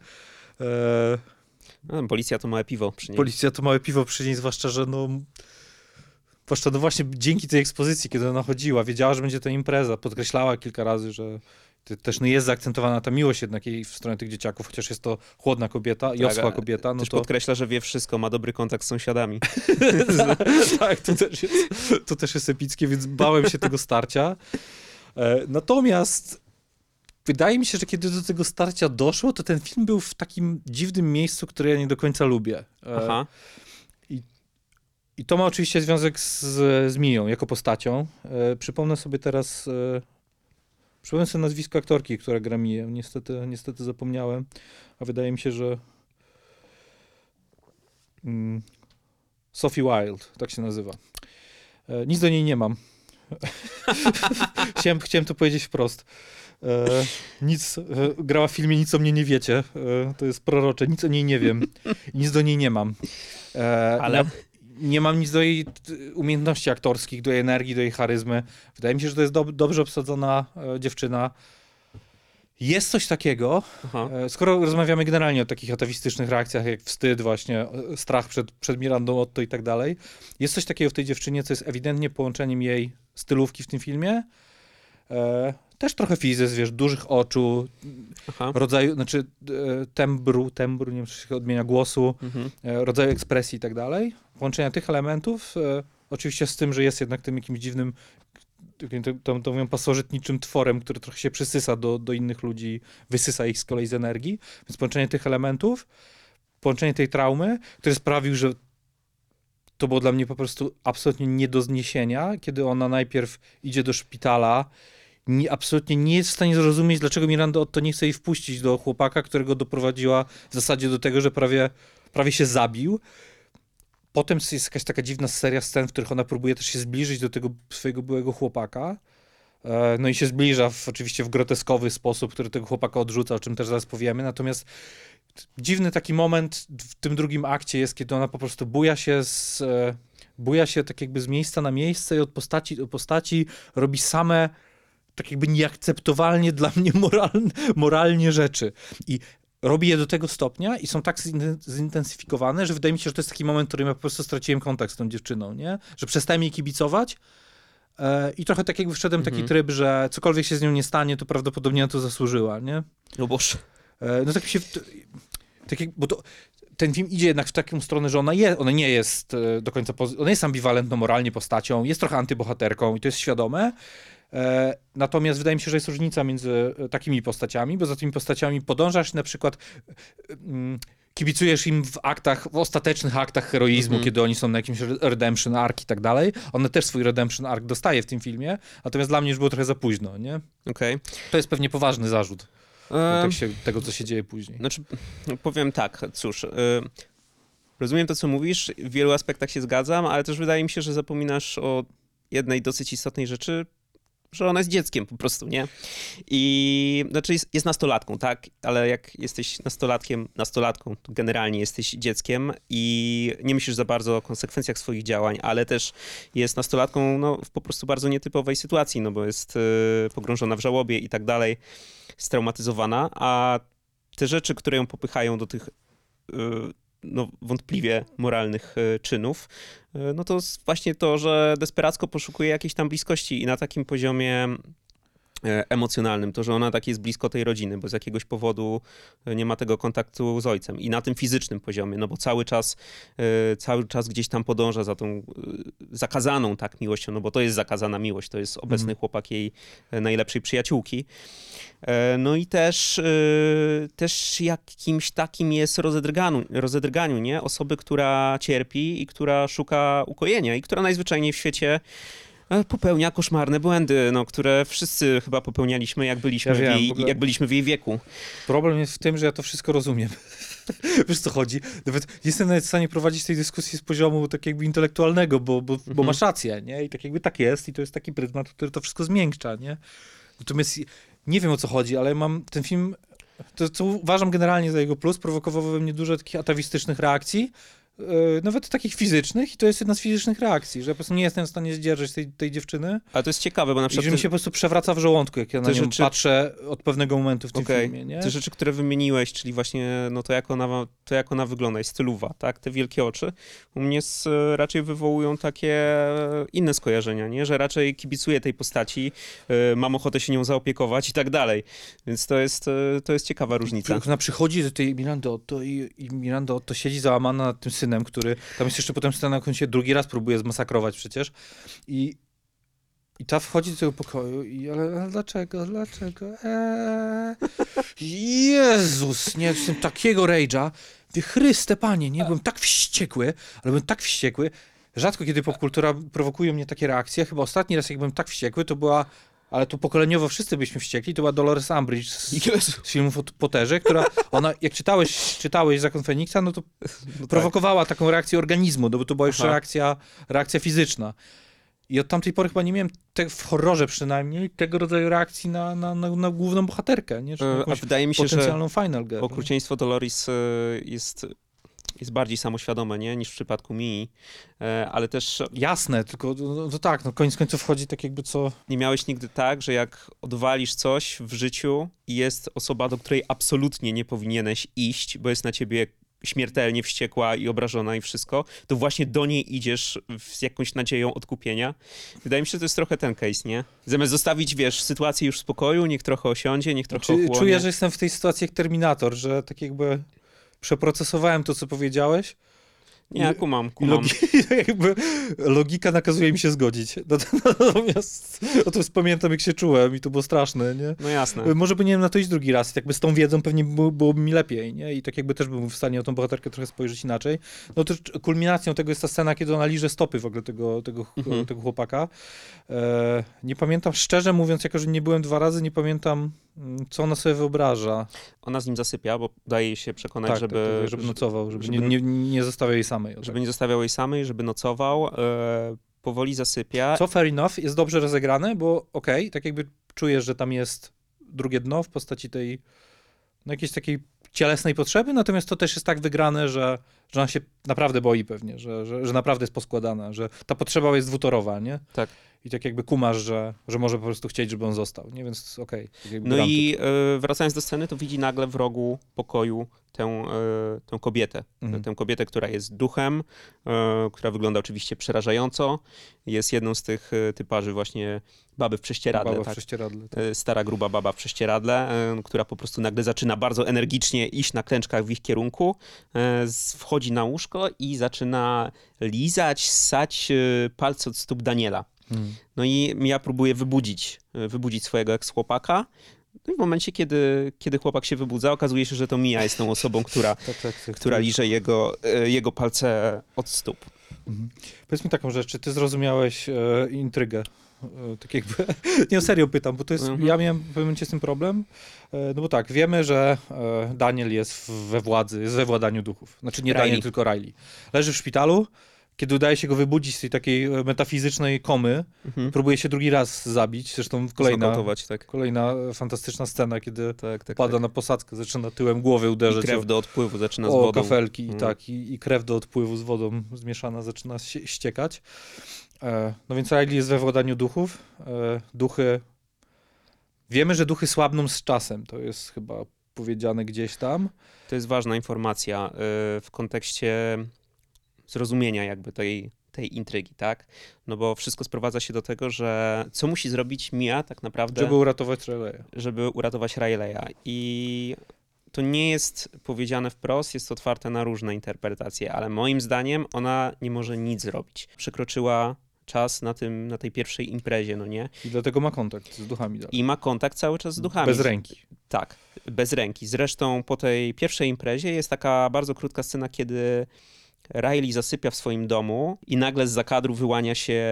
E, No, policja to małe piwo przy niej. Policja to małe piwo przy niej, zwłaszcza, że no... Zwłaszcza no właśnie dzięki tej ekspozycji, kiedy ona chodziła, wiedziała, że będzie to impreza, podkreślała kilka razy, że te- też no jest zaakcentowana ta miłość jednak jej w stronę tych dzieciaków, chociaż jest to chłodna kobieta Tak, oschła a kobieta, no Też to... podkreśla, że wie wszystko, ma dobry kontakt z sąsiadami. tak, to też, jest, to też jest epickie, więc bałem się tego starcia. E, natomiast wydaje mi się, że kiedy do tego starcia doszło, to ten film był w takim dziwnym miejscu, które ja nie do końca lubię. E, Aha. I to ma oczywiście związek z, z Miją jako postacią. E, przypomnę sobie teraz. E, przypomnę sobie nazwisko aktorki, która gra Miję. Niestety, niestety zapomniałem. A wydaje mi się, że. Mm, Sophie Wilde, tak się nazywa. E, nic do niej nie mam. chciałem, chciałem to powiedzieć wprost. E, nic, e, grała w filmie Nic o mnie nie wiecie. E, to jest prorocze. Nic o niej nie wiem. Nic do niej nie mam. E, Ale- nie mam nic do jej umiejętności aktorskich, do jej energii, do jej charyzmy. Wydaje mi się, że to jest dob- dobrze obsadzona e, dziewczyna. Jest coś takiego, Aha. e, skoro rozmawiamy generalnie o takich atawistycznych reakcjach, jak wstyd właśnie, e, strach przed, przed Mirandą Otto i tak dalej, jest coś takiego w tej dziewczynie, co jest ewidentnie połączeniem jej stylówki w tym filmie, też trochę fizys, wiesz, dużych oczu, Aha. rodzaju, znaczy e, tembru, tembru, nie wiem, czy się odmienia głosu, Mhm. e, rodzaju ekspresji i tak dalej. Połączenia tych elementów, e, oczywiście z tym, że jest jednak tym jakimś dziwnym, to, to mówią pasożytniczym tworem, który trochę się przysysa do, do innych ludzi, wysysa ich z kolei z energii. Więc połączenie tych elementów, połączenie tej traumy, który sprawił, że to było dla mnie po prostu absolutnie nie do zniesienia, kiedy ona najpierw idzie do szpitala, nie, absolutnie nie jest w stanie zrozumieć, dlaczego Miranda Otto nie chce jej wpuścić do chłopaka, którego doprowadziła w zasadzie do tego, że prawie, prawie się zabił. Potem jest jakaś taka dziwna seria scen, w których ona próbuje też się zbliżyć do tego swojego byłego chłopaka. E, No i się zbliża w, oczywiście w groteskowy sposób, który tego chłopaka odrzuca, o czym też zaraz powiemy. Natomiast dziwny taki moment w tym drugim akcie jest, kiedy ona po prostu buja się z, e, buja się tak jakby z miejsca na miejsce i od postaci do postaci robi same tak jakby nieakceptowalnie dla mnie moralne, moralnie rzeczy. I robi je do tego stopnia i są tak zin- zintensyfikowane, że wydaje mi się, że to jest taki moment, w którym ja po prostu straciłem kontakt z tą dziewczyną, nie? Że przestałem jej kibicować e, i trochę tak jakby wszedłem w taki Mhm. tryb, że cokolwiek się z nią nie stanie, to prawdopodobnie na to zasłużyła, nie? No boż. E, No tak mi się. Tak jak, bo to, ten film idzie jednak w taką stronę, że ona, je, ona nie jest e, do końca. Ona jest ambiwalentną moralnie postacią, jest trochę antybohaterką i to jest świadome. E, natomiast wydaje mi się, że jest różnica między e, takimi postaciami, bo za tymi postaciami podążasz na przykład. e, mm, Kibicujesz im w aktach, w ostatecznych aktach heroizmu, Mhm. kiedy oni są na jakimś re- redemption arc i tak dalej. Ona też swój redemption arc dostaje w tym filmie, natomiast dla mnie już było trochę za późno, nie? Okej. To jest pewnie poważny zarzut w Em, kontekście tego, co się dzieje później. Znaczy, no powiem tak, cóż. y, rozumiem to, co mówisz, w wielu aspektach się zgadzam, ale też wydaje mi się, że zapominasz o jednej dosyć istotnej rzeczy, że ona jest dzieckiem po prostu, nie? I znaczy jest, jest nastolatką, tak? Ale jak jesteś nastolatkiem, nastolatką, to generalnie jesteś dzieckiem i nie myślisz za bardzo o konsekwencjach swoich działań, ale też jest nastolatką no, w po prostu bardzo nietypowej sytuacji, no bo jest y, pogrążona w żałobie i tak dalej, straumatyzowana, a te rzeczy, które ją popychają do tych y, no, wątpliwie moralnych y, czynów, y, no to właśnie to, że desperacko poszukuje jakiejś tam bliskości i na takim poziomie e, emocjonalnym, to, że ona tak jest blisko tej rodziny, bo z jakiegoś powodu e, nie ma tego kontaktu z ojcem i na tym fizycznym poziomie, no bo cały czas, e, cały czas gdzieś tam podąża za tą e, zakazaną tak miłością, no bo to jest zakazana miłość, to jest obecny Mhm. chłopak jej e, najlepszej przyjaciółki. E, No i też, e, też jakimś takim jest rozedrganiu, rozedrganiu, nie? Osoby, która cierpi i która szuka ukojenia i która najzwyczajniej w świecie e, popełnia koszmarne błędy, no, które wszyscy chyba popełnialiśmy, jak byliśmy, Ja w, wiem, jej, w ogóle- jak byliśmy w jej wieku. Problem jest w tym, że ja to wszystko rozumiem. Wiesz co chodzi? Nawet nie jestem nawet w stanie prowadzić tej dyskusji z poziomu tak jakby intelektualnego, bo, bo, bo Mhm. masz rację, nie? I tak jakby tak jest i to jest taki pryzmat, który to wszystko zmiękcza, nie? Natomiast nie wiem o co chodzi, ale mam ten film, to co uważam generalnie za jego plus, prowokował we mnie dużo takich atawistycznych reakcji, nawet takich fizycznych i to jest jedna z fizycznych reakcji, że ja po prostu nie jestem w stanie zdzierżyć tej, tej dziewczyny Ale to jest ciekawe, bo na i że przykład mi się po prostu przewraca w żołądku, jak ja na nią rzeczy- patrzę od pewnego momentu w tym Okej. filmie, nie? te rzeczy, które wymieniłeś, czyli właśnie no to, jak ona, to jak ona wygląda, jest styluwa, tak? Te wielkie oczy, u mnie s, raczej wywołują takie inne skojarzenia, nie? Że raczej kibicuję tej postaci, y, mam ochotę się nią zaopiekować i tak dalej. Więc to jest, y, to jest ciekawa różnica. Jak ona przychodzi do tej Mirandy Otto i, i Miranda Otto siedzi załamana nad tym synem, który, tam jest jeszcze potem scena, jak się drugi raz próbuje zmasakrować przecież i I ta wchodzi do tego pokoju i ale, dlaczego, dlaczego? Eee. Jezus, nie, jestem takiego rage'a. Chryste, panie, nie, byłem tak wściekły, ale byłem tak wściekły. Rzadko kiedy popkultura prowokuje mnie takie reakcje. Chyba ostatni raz, jak byłem tak wściekły, to była, ale tu pokoleniowo wszyscy byliśmy wściekli, to była Dolores Umbridge z, z filmów o Potterze, która, ona, jak czytałeś, czytałeś Zakon Feniksa, no to prowokowała taką reakcję organizmu, no bo to była już Aha. reakcja, reakcja fizyczna. I od tamtej pory chyba nie miałem, te, w horrorze przynajmniej, tego rodzaju reakcji na, na, na, na główną bohaterkę, nie? Czy na E, A wydaje mi się, że potencjalną final girl. nie? okrucieństwo Dolores e, jest, jest bardziej samoświadome, nie? Niż w przypadku Mii, E, ale też Jasne, tylko no, no, to tak, no koniec końców wchodzi tak jakby co... nie miałeś nigdy tak, że jak odwalisz coś w życiu i jest osoba, do której absolutnie nie powinieneś iść, bo jest na ciebie śmiertelnie wściekła i obrażona i wszystko, to właśnie do niej idziesz z jakąś nadzieją odkupienia. Wydaje mi się, że to jest trochę ten case, nie? Zamiast zostawić, wiesz, sytuację już w spokoju, niech trochę osiądzie, niech trochę Czy, ochłonie. czuję, że jestem w tej sytuacji jak Terminator, że tak jakby przeprocesowałem to, co powiedziałeś Nie, kumam, kumam. logi jakby logika nakazuje mi się zgodzić. Natomiast o to pamiętam, jak się czułem i to było straszne, nie? No jasne. Może powinienem na to iść drugi raz. Jakby z tą wiedzą pewnie było, byłoby mi lepiej, nie? I tak jakby też bym w stanie o tą bohaterkę trochę spojrzeć inaczej. No to kulminacją tego jest ta scena, kiedy ona liże stopy w ogóle tego, tego, Mhm. tego chłopaka. E, nie pamiętam, szczerze mówiąc, jako że nie byłem dwa razy, nie pamiętam, mm, co ona sobie wyobraża. Ona z nim zasypia, bo daje jej się przekonać, Tak, żeby, tak, tak, żeby nocował, żeby, żeby- nie, nie, nie zostawiał jej samej. żeby nie zostawiał jej samej, żeby nocował. E, powoli zasypia. Co fair enough, jest dobrze rozegrane, bo okej, tak jakby czujesz, że tam jest drugie dno w postaci tej, no jakiejś takiej cielesnej potrzeby, natomiast to też jest tak wygrane, że, że ona się naprawdę boi pewnie, że, że, że naprawdę jest poskładana, że ta potrzeba jest dwutorowa, nie? Tak. I tak jakby kumasz, że, że może po prostu chcieć, żeby on został, nie? Więc okej. tak jakby No i e, wracając do sceny, to widzi nagle w rogu pokoju tę, e, tę kobietę. Mhm. Tę kobietę, która jest duchem, e, która wygląda oczywiście przerażająco. Jest jedną z tych typarzy właśnie baby w prześcieradle. Baba w tak? prześcieradle. Tak. Stara, gruba baba w prześcieradle, która po prostu nagle zaczyna bardzo energicznie iść na klęczkach w ich kierunku. Z- Wchodzi na łóżko i zaczyna lizać, ssać e, palce od stóp Daniela. Mhm. No i ja próbuję wybudzić, e, wybudzić swojego eks-chłopaka. No i w momencie, kiedy, kiedy chłopak się wybudza, okazuje się, że to Mia jest tą osobą, która, Tak, tak, tak, która liże jego, e, jego palce od stóp. Mhm. Powiedz mi taką rzecz, czy ty zrozumiałeś e, intrygę? E, tak jakby, nie, serio pytam, bo to jest, Mhm. ja miałem w pewnym momencie z tym problem, e, no bo tak, wiemy, że e, Daniel jest we władzy, jest we władaniu duchów. Znaczy nie Riley. Daniel, tylko Riley. Leży w szpitalu, kiedy udaje się go wybudzić z tej takiej metafizycznej komy, Mhm. próbuje się drugi raz zabić, zresztą kolejna, tak. kolejna fantastyczna scena, kiedy Tak, tak, pada tak. na posadzkę, zaczyna tyłem głowy uderzać. I krew o- do odpływu zaczyna z o wodą. kafelki i Mm. tak, i, i krew do odpływu z wodą zmieszana zaczyna się, ściekać. E, no więc Riley jest we władaniu duchów. E, duchy... Wiemy, że duchy słabną z czasem, to jest chyba powiedziane gdzieś tam. To jest ważna informacja y, w kontekście zrozumienia jakby tej, tej intrygi, tak? No bo wszystko sprowadza się do tego, że co musi zrobić Mia tak naprawdę, Żeby uratować Rileya. żeby uratować Rileya. I to nie jest powiedziane wprost, jest otwarte na różne interpretacje, ale moim zdaniem ona nie może nic zrobić. Przekroczyła czas na, tym, na tej pierwszej imprezie, no nie? I dlatego ma kontakt z duchami dalej. I ma kontakt cały czas z duchami. Bez ręki. Tak, bez ręki. Zresztą po tej pierwszej imprezie jest taka bardzo krótka scena, kiedy Riley zasypia w swoim domu i nagle z zakadru wyłania się,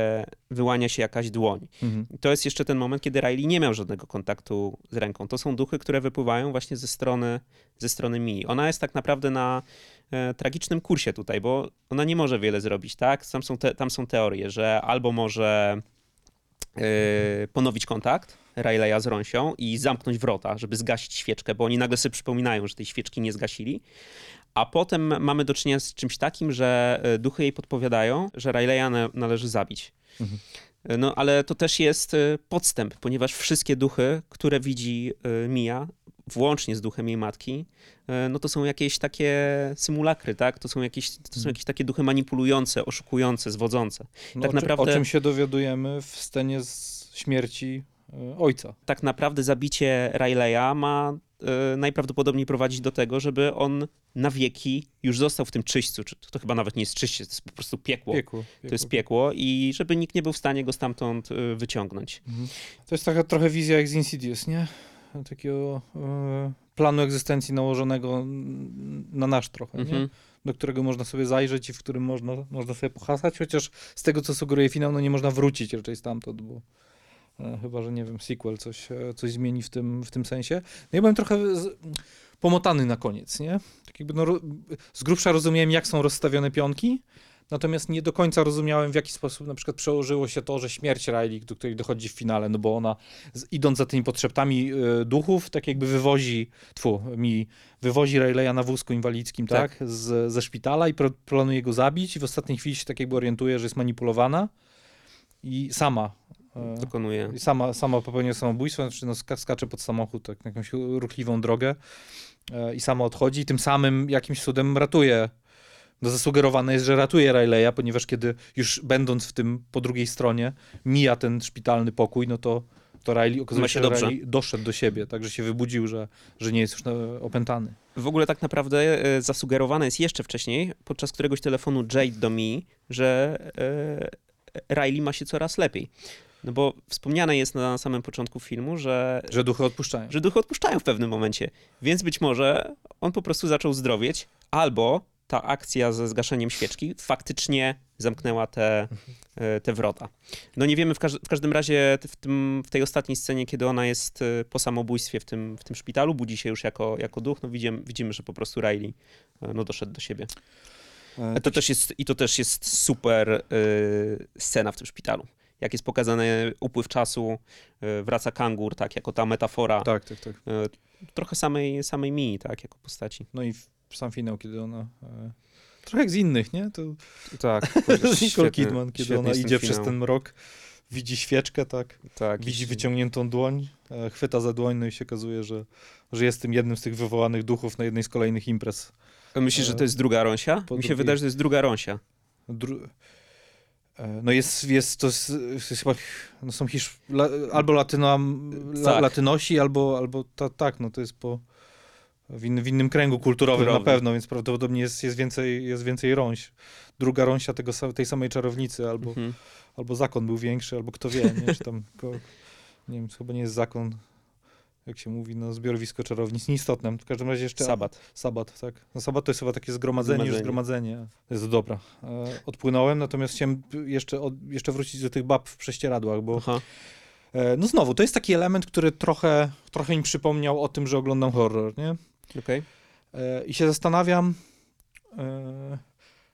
wyłania się jakaś dłoń. Mhm. To jest jeszcze ten moment, kiedy Riley nie miał żadnego kontaktu z ręką. To są duchy, które wypływają właśnie ze strony, ze strony Mii. Ona jest tak naprawdę na e, tragicznym kursie tutaj, bo ona nie może wiele zrobić, tak? Tam są, te, tam są teorie, że albo może e, ponowić kontakt Rileya z Rąsią i zamknąć wrota, żeby zgasić świeczkę, bo oni nagle sobie przypominają, że tej świeczki nie zgasili. A potem mamy do czynienia z czymś takim, że e, duchy jej podpowiadają, że Rileya na, należy zabić. Mhm. E, No ale to też jest e, podstęp, ponieważ wszystkie duchy, które widzi Mia, włącznie z duchem jej matki, no to są jakieś takie symulakry, tak? To są jakieś, to są Mhm. jakieś takie duchy manipulujące, oszukujące, zwodzące. No, Tak o, czym- naprawdę- o czym się dowiadujemy w scenie z śmierci ojca. tak naprawdę zabicie Rileya ma e, najprawdopodobniej prowadzić do tego, żeby on na wieki już został w tym czyśćcu. Czy to, chyba nawet nie jest czyście, to jest po prostu piekło. Piekło. To jest piekło i żeby nikt nie był w stanie go stamtąd e, wyciągnąć. Mhm. To jest taka trochę wizja jak z Insidious, nie? Takiego e, planu egzystencji nałożonego na nasz trochę, nie? Mhm. do którego można sobie zajrzeć i w którym można, można sobie pohasać, chociaż z tego, co sugeruje finał, no nie można wrócić raczej stamtąd, bo e, chyba, że nie wiem, sequel coś, e, coś zmieni w tym, w tym sensie. No ja byłem trochę z, pomotany na koniec, nie? Tak jakby no, z grubsza rozumiałem, jak są rozstawione pionki, natomiast nie do końca rozumiałem, w jaki sposób na przykład przełożyło się to, że śmierć Riley, do której dochodzi w finale, no bo ona z, idąc za tymi potrzeptami e, duchów, tak jakby wywozi, tfu, mi wywozi Rayleigha na wózku inwalidzkim, tak, Tak. Z, ze szpitala i pro, planuje go zabić i w ostatniej chwili się tak jakby orientuje, że jest manipulowana i sama e, Dokonuje. i sama, sama popełnia samobójstwo, znaczy no, ska- skacze pod samochód, tak, na jakąś ruchliwą drogę e, i sama odchodzi i tym samym jakimś cudem ratuje. No zasugerowane jest, że ratuje Rileya, ponieważ kiedy już będąc w tym po drugiej stronie mija ten szpitalny pokój, no to, to Riley okazuje się, się dobrze. Riley doszedł do siebie, także się wybudził, że, że nie jest już opętany. W ogóle tak naprawdę e, zasugerowane jest jeszcze wcześniej, podczas któregoś telefonu Jade do Mi, że e, Riley ma się coraz lepiej. No bo wspomniane jest na samym początku filmu, że, Że duchy odpuszczają. że duchy odpuszczają w pewnym momencie. Więc być może on po prostu zaczął zdrowieć, albo ta akcja ze zgaszeniem świeczki faktycznie zamknęła te, e, te wrota. No nie wiemy w, każ- w każdym razie w, tym, w tej ostatniej scenie, kiedy ona jest e, po samobójstwie w tym, w tym szpitalu, budzi się już jako, jako duch, no widzimy, widzimy, że po prostu Riley e, no, doszedł do siebie. To też jest, I to też jest super scena w tym szpitalu. Jak jest pokazany upływ czasu, e, wraca kangur, tak, jako ta metafora Tak, tak, tak. e, trochę samej, samej Mii, tak, jako postaci. No i sam finał, kiedy ona... E, trochę jak z innych, nie? To Tak. z Nicole Kidman, kiedy ona idzie przez ten mrok, widzi świeczkę, tak, tak, widzi i- wyciągniętą dłoń, chwyta za dłoń, no i się okazuje, że, że jest tym jednym z tych wywołanych duchów na jednej z kolejnych imprez. Myślisz, że to jest druga Rąsia? po Mi się wydaje, że to jest druga Rąsia. Dru- no jest, jest to jest, jest chyba, no są hisz, la, albo latyno, la, Tak. latynosi, albo, albo ta, tak, no to jest po, w, in, w innym kręgu kulturowym Kulturowym. na pewno, więc prawdopodobnie jest, jest, więcej, jest więcej rąś. Druga rąsia tego, tej samej czarownicy, albo, Mhm. albo zakon był większy, albo kto wie, nie, czy tam, ko, nie wiem, chyba nie jest zakon, jak się mówi, no zbiorowisko czarownic, nieistotne. W każdym razie jeszcze... Sabat. Sabat, tak. No sabat to jest chyba takie zgromadzenie, już Zgromadzenie. zgromadzenie. To jest dobra. E, odpłynąłem, natomiast chciałem jeszcze, od, jeszcze wrócić do tych bab w prześcieradłach, bo Aha. e, no znowu, to jest taki element, który trochę, trochę mi przypomniał o tym, że oglądam horror, nie? Okej. E, I się zastanawiam, e,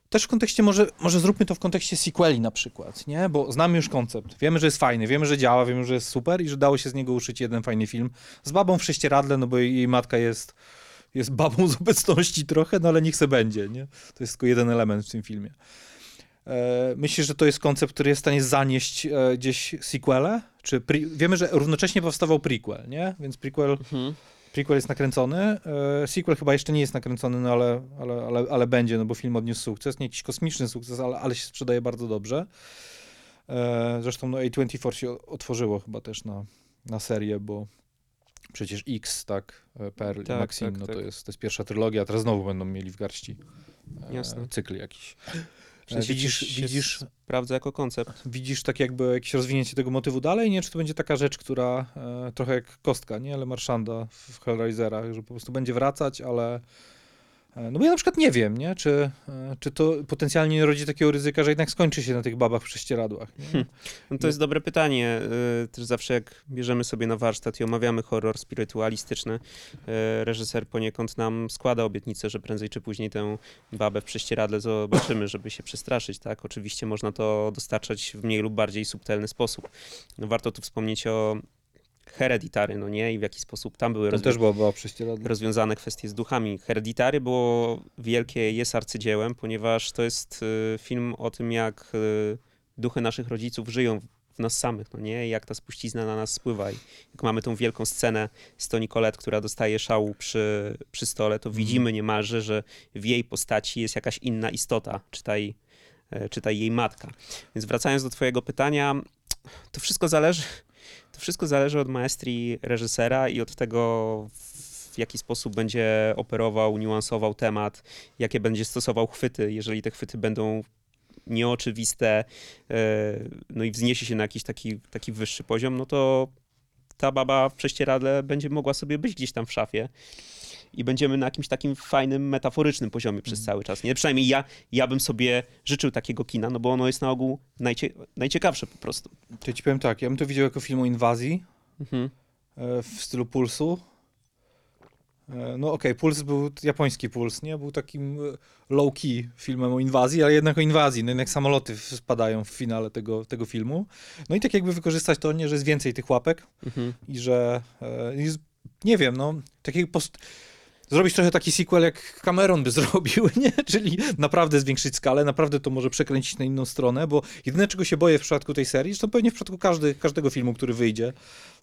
też w kontekście, może, może zróbmy to w kontekście sequeli na przykład, nie? Bo znamy już koncept, wiemy, że jest fajny, wiemy, że działa, wiemy, że jest super i że dało się z niego uszyć jeden fajny film z babą w prześcieradle, no bo jej, matka jest, jest babą z obecności trochę, no ale niech se będzie, nie? To jest tylko jeden element w tym filmie. E, myślisz, że to jest koncept, który jest w stanie zanieść e, gdzieś sequele? Czy pre- wiemy, że równocześnie powstawał prequel, nie? Więc prequel Mhm. Prequel jest nakręcony. E, sequel chyba jeszcze nie jest nakręcony, no ale, ale, ale, ale będzie, no bo film odniósł sukces. Nie jakiś kosmiczny sukces, ale, ale się sprzedaje bardzo dobrze. E, zresztą no, A24 się otworzyło chyba też na, na serię, bo przecież X, tak, e, Pearl Tak, i Maxine, tak, no tak. to jest, to jest pierwsza trylogia, a teraz znowu będą mieli w garści Jasne. cykl jakiś. W sensie widzisz, widzisz, Sprawdza jako koncept. widzisz tak jakby jakieś rozwinięcie tego motywu dalej, nie? Czy to będzie taka rzecz, która e, trochę jak kostka, nie? Ale Marszanda w Hellraiserach, że po prostu będzie wracać, ale no bo ja na przykład nie wiem, nie? Czy, e, czy to potencjalnie nie rodzi takiego ryzyka, że jednak skończy się na tych babach w prześcieradłach? Hmm. No to jest dobre pytanie. Y, Też zawsze jak bierzemy sobie na warsztat i omawiamy horror spirytualistyczny, reżyser poniekąd nam składa obietnicę, że prędzej czy później tę babę w prześcieradle zobaczymy, żeby się przestraszyć, tak? Oczywiście można to dostarczać w mniej lub bardziej subtelny sposób. No warto tu wspomnieć o Hereditary, no nie? I w jaki sposób tam były rozwi- prześcieradle. rozwiązane kwestie z duchami. Hereditary było wielkie, jest arcydziełem, ponieważ to jest y, film o tym, jak y, duchy naszych rodziców żyją w nas samych, no nie? I Jak ta spuścizna na nas spływa. I jak mamy tą wielką scenę z Toni Collette, która dostaje szału przy, przy stole, to widzimy niemalże, że w jej postaci jest jakaś inna istota, czytaj, e, czytaj jej matka. Więc wracając do twojego pytania, to wszystko zależy, to wszystko zależy od maestrii reżysera i od tego, w jaki sposób będzie operował, niuansował temat, jakie będzie stosował chwyty. Jeżeli te chwyty będą nieoczywiste, e, no i wzniesie się na jakiś taki, taki wyższy poziom, no to ta baba w prześcieradle będzie mogła sobie być gdzieś tam w szafie i będziemy na jakimś takim fajnym, metaforycznym poziomie przez Mhm. cały czas. Nie? Przynajmniej ja, ja bym sobie życzył takiego kina, no bo ono jest na ogół najcie, najciekawsze po prostu. To ci powiem tak, ja bym to widział jako film o inwazji Mhm. e, w stylu Pulsu. E, No okej, Puls był japoński Puls, nie? Był takim e, low-key filmem o inwazji, ale jednak o inwazji. No jednak samoloty spadają w finale tego, tego filmu. No i tak jakby wykorzystać to, nie, że jest więcej tych łapek Mhm. i że e, nie wiem, no, takiego post... Zrobić trochę taki sequel, jak Cameron by zrobił, nie? Czyli naprawdę zwiększyć skalę, naprawdę to może przekręcić na inną stronę, bo jedyne, czego się boję w przypadku tej serii, to pewnie w przypadku każdy, każdego filmu, który wyjdzie,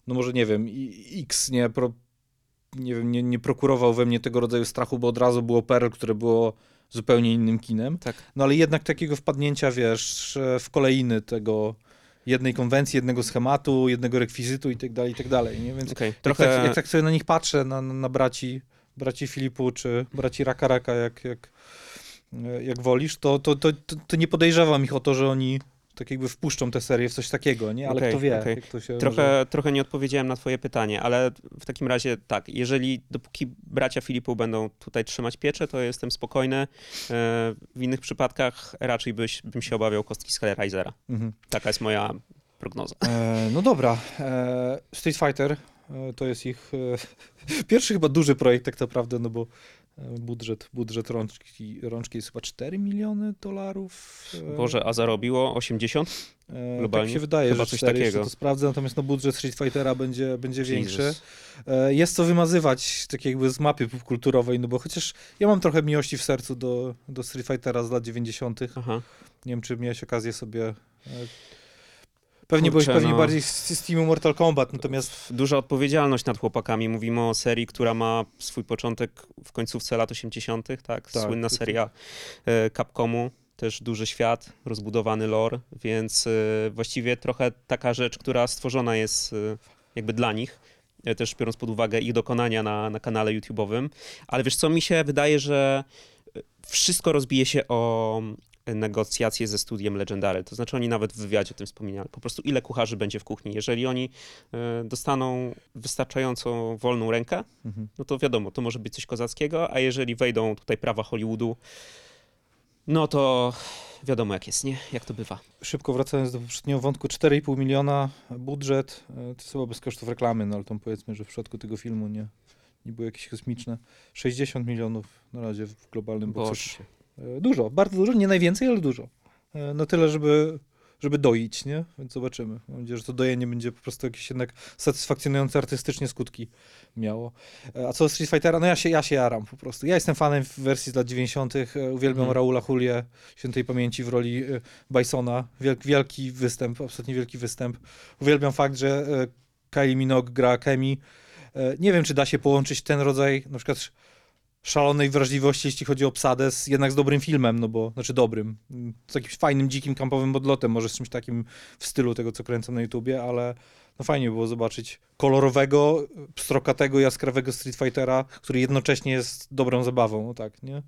no może nie wiem, X nie, pro, nie, wiem, nie, nie prokurował we mnie tego rodzaju strachu, bo od razu było Pearl, które było zupełnie innym kinem. Tak. No ale jednak takiego wpadnięcia, wiesz, w kolejny tego jednej konwencji, jednego schematu, jednego rekwizytu i tak dalej, i tak dalej, nie? Więc Okej, jak, trochę... tak, jak tak sobie na nich patrzę, na, na braci, braci Filipu czy braci Raka Raka, jak, jak, jak wolisz, to, to, to, to, nie podejrzewam ich o to, że oni tak jakby wpuszczą tę serię w coś takiego, nie? Ale Okej, kto wie, jak to Trochę, może... trochę nie odpowiedziałem na twoje pytanie, ale w takim razie tak, jeżeli dopóki bracia Filipu będą tutaj trzymać pieczę, to jestem spokojny. E, W innych przypadkach raczej byś, bym się obawiał kostki Hellraisera. Mhm. Taka jest moja prognoza. E, no dobra, e, Street Fighter e, to jest ich e, pierwszy chyba duży projekt tak naprawdę, no bo e, budżet, budżet rączki, rączki jest chyba 4 miliony dolarów. e, Boże, a zarobiło 80? E, globalnie? Tak się wydaje, Chyba że coś 4, jeszcze takiego. to sprawdzę, natomiast no, budżet Street Fightera będzie, będzie większy. E, Jest co wymazywać tak jakby z mapy popkulturowej, no bo chociaż ja mam trochę miłości w sercu do, do Street Fightera z lat 90. Aha. Nie wiem, czy miałeś okazję sobie... Pewnie Kurczę, byłeś pewnie no. bardziej z, z teamu Mortal Kombat, natomiast Duża odpowiedzialność nad chłopakami. Mówimy o serii, która ma swój początek w końcówce lat 80., tak? Tak, Słynna tak, seria e, Capcomu. Też duży świat, rozbudowany lore, więc e, właściwie trochę taka rzecz, która stworzona jest e, jakby dla nich, też biorąc pod uwagę ich dokonania na, na kanale YouTube'owym. Ale wiesz co, mi się wydaje, że wszystko rozbije się o negocjacje ze studiem Legendary. To znaczy oni nawet w wywiadzie o tym wspominali. Po prostu ile kucharzy będzie w kuchni. Jeżeli oni e, dostaną wystarczająco wolną rękę, mhm. no to wiadomo, to może być coś kozackiego, a jeżeli wejdą tutaj prawa Hollywoodu, no to wiadomo jak jest, nie? Jak to bywa. szybko wracając do poprzedniego wątku, 4,5 miliona budżet, e, to jest chyba bez kosztów reklamy, no ale tam powiedzmy, że w przypadku tego filmu nie, nie było jakieś kosmiczne. 60 milionów na razie w globalnym box Boże. office. E, Dużo, bardzo dużo, nie najwięcej, ale dużo. E, No tyle, żeby, żeby doić, nie? Więc zobaczymy. Mam nadzieję, że to dojenie będzie po prostu jakieś jednak satysfakcjonujące artystycznie skutki miało. E, A co do Street Fightera? No ja się, ja się jaram po prostu. Ja jestem fanem wersji z lat 90. e, Uwielbiam Mhm. Raula Julię, świętej pamięci w roli e, Bisona. Wielk, wielki występ, absolutnie wielki występ. Uwielbiam fakt, że e, Kylie Minogue gra Kemi. E, Nie wiem, czy da się połączyć ten rodzaj na przykład szalonej wrażliwości, jeśli chodzi o obsadę, z, jednak z dobrym filmem, no bo, znaczy dobrym, z jakimś fajnym, dzikim, kampowym odlotem, może z czymś takim w stylu tego, co kręcą na YouTubie, ale no fajnie było zobaczyć kolorowego, pstrokatego, jaskrawego Street Fightera, który jednocześnie jest dobrą zabawą, no tak, nie?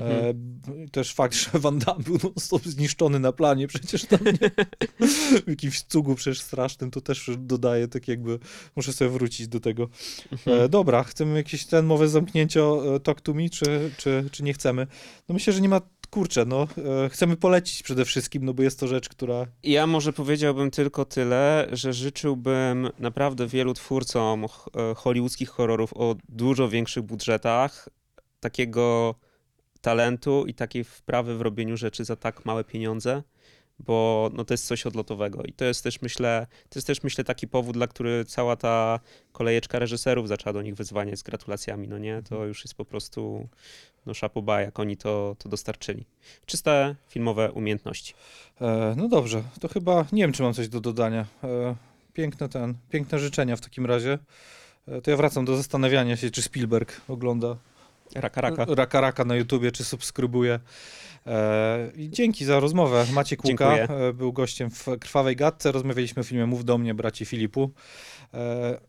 Mhm. E, też fakt, że Van Damme był non-stop zniszczony na planie, przecież tam nie, w jakimś cugu przecież strasznym, to też dodaje tak jakby, muszę sobie wrócić do tego. Mhm. E, dobra, chcemy jakieś ten mowę zamknięcia e, Talk to Me, czy, czy, czy nie chcemy? No myślę, że nie ma, kurczę, no, e, chcemy polecić przede wszystkim, no bo jest to rzecz, która... Ja może powiedziałbym tylko tyle, że życzyłbym naprawdę wielu twórcom e, hollywoodzkich horrorów o dużo większych budżetach, takiego talentu i takiej wprawy w robieniu rzeczy za tak małe pieniądze, bo no, to jest coś odlotowego i to jest też myślę, to jest też myślę taki powód, dla który cała ta kolejeczka reżyserów zaczęła do nich wyzwaniać z gratulacjami, no nie? To już jest po prostu no szapoba, jak oni to, to dostarczyli. Czyste filmowe umiejętności. E, no dobrze, to chyba, nie wiem, czy mam coś do dodania. E, piękne ten, piękne życzenia w takim razie. E, to ja wracam do zastanawiania się, czy Spielberg ogląda Raka, raka. Raka Raka na YouTubie, czy subskrybuje. E, I dzięki za rozmowę. Maciek Łuka Dziękuję. e, był gościem w Krwawej Gadce. Rozmawialiśmy o filmie Mów do mnie, braci Filipu. E,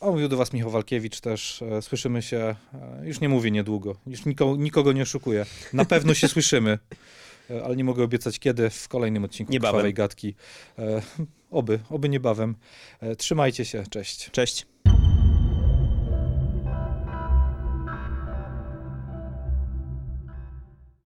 a mówił do was Michał Walkiewicz też. Słyszymy się, już nie mówię niedługo, już nikogo, nikogo nie oszukuję. Na pewno się słyszymy, ale nie mogę obiecać kiedy w kolejnym odcinku Niebawem. Krwawej Gadki. Oby, oby niebawem. Trzymajcie się, cześć. Cześć.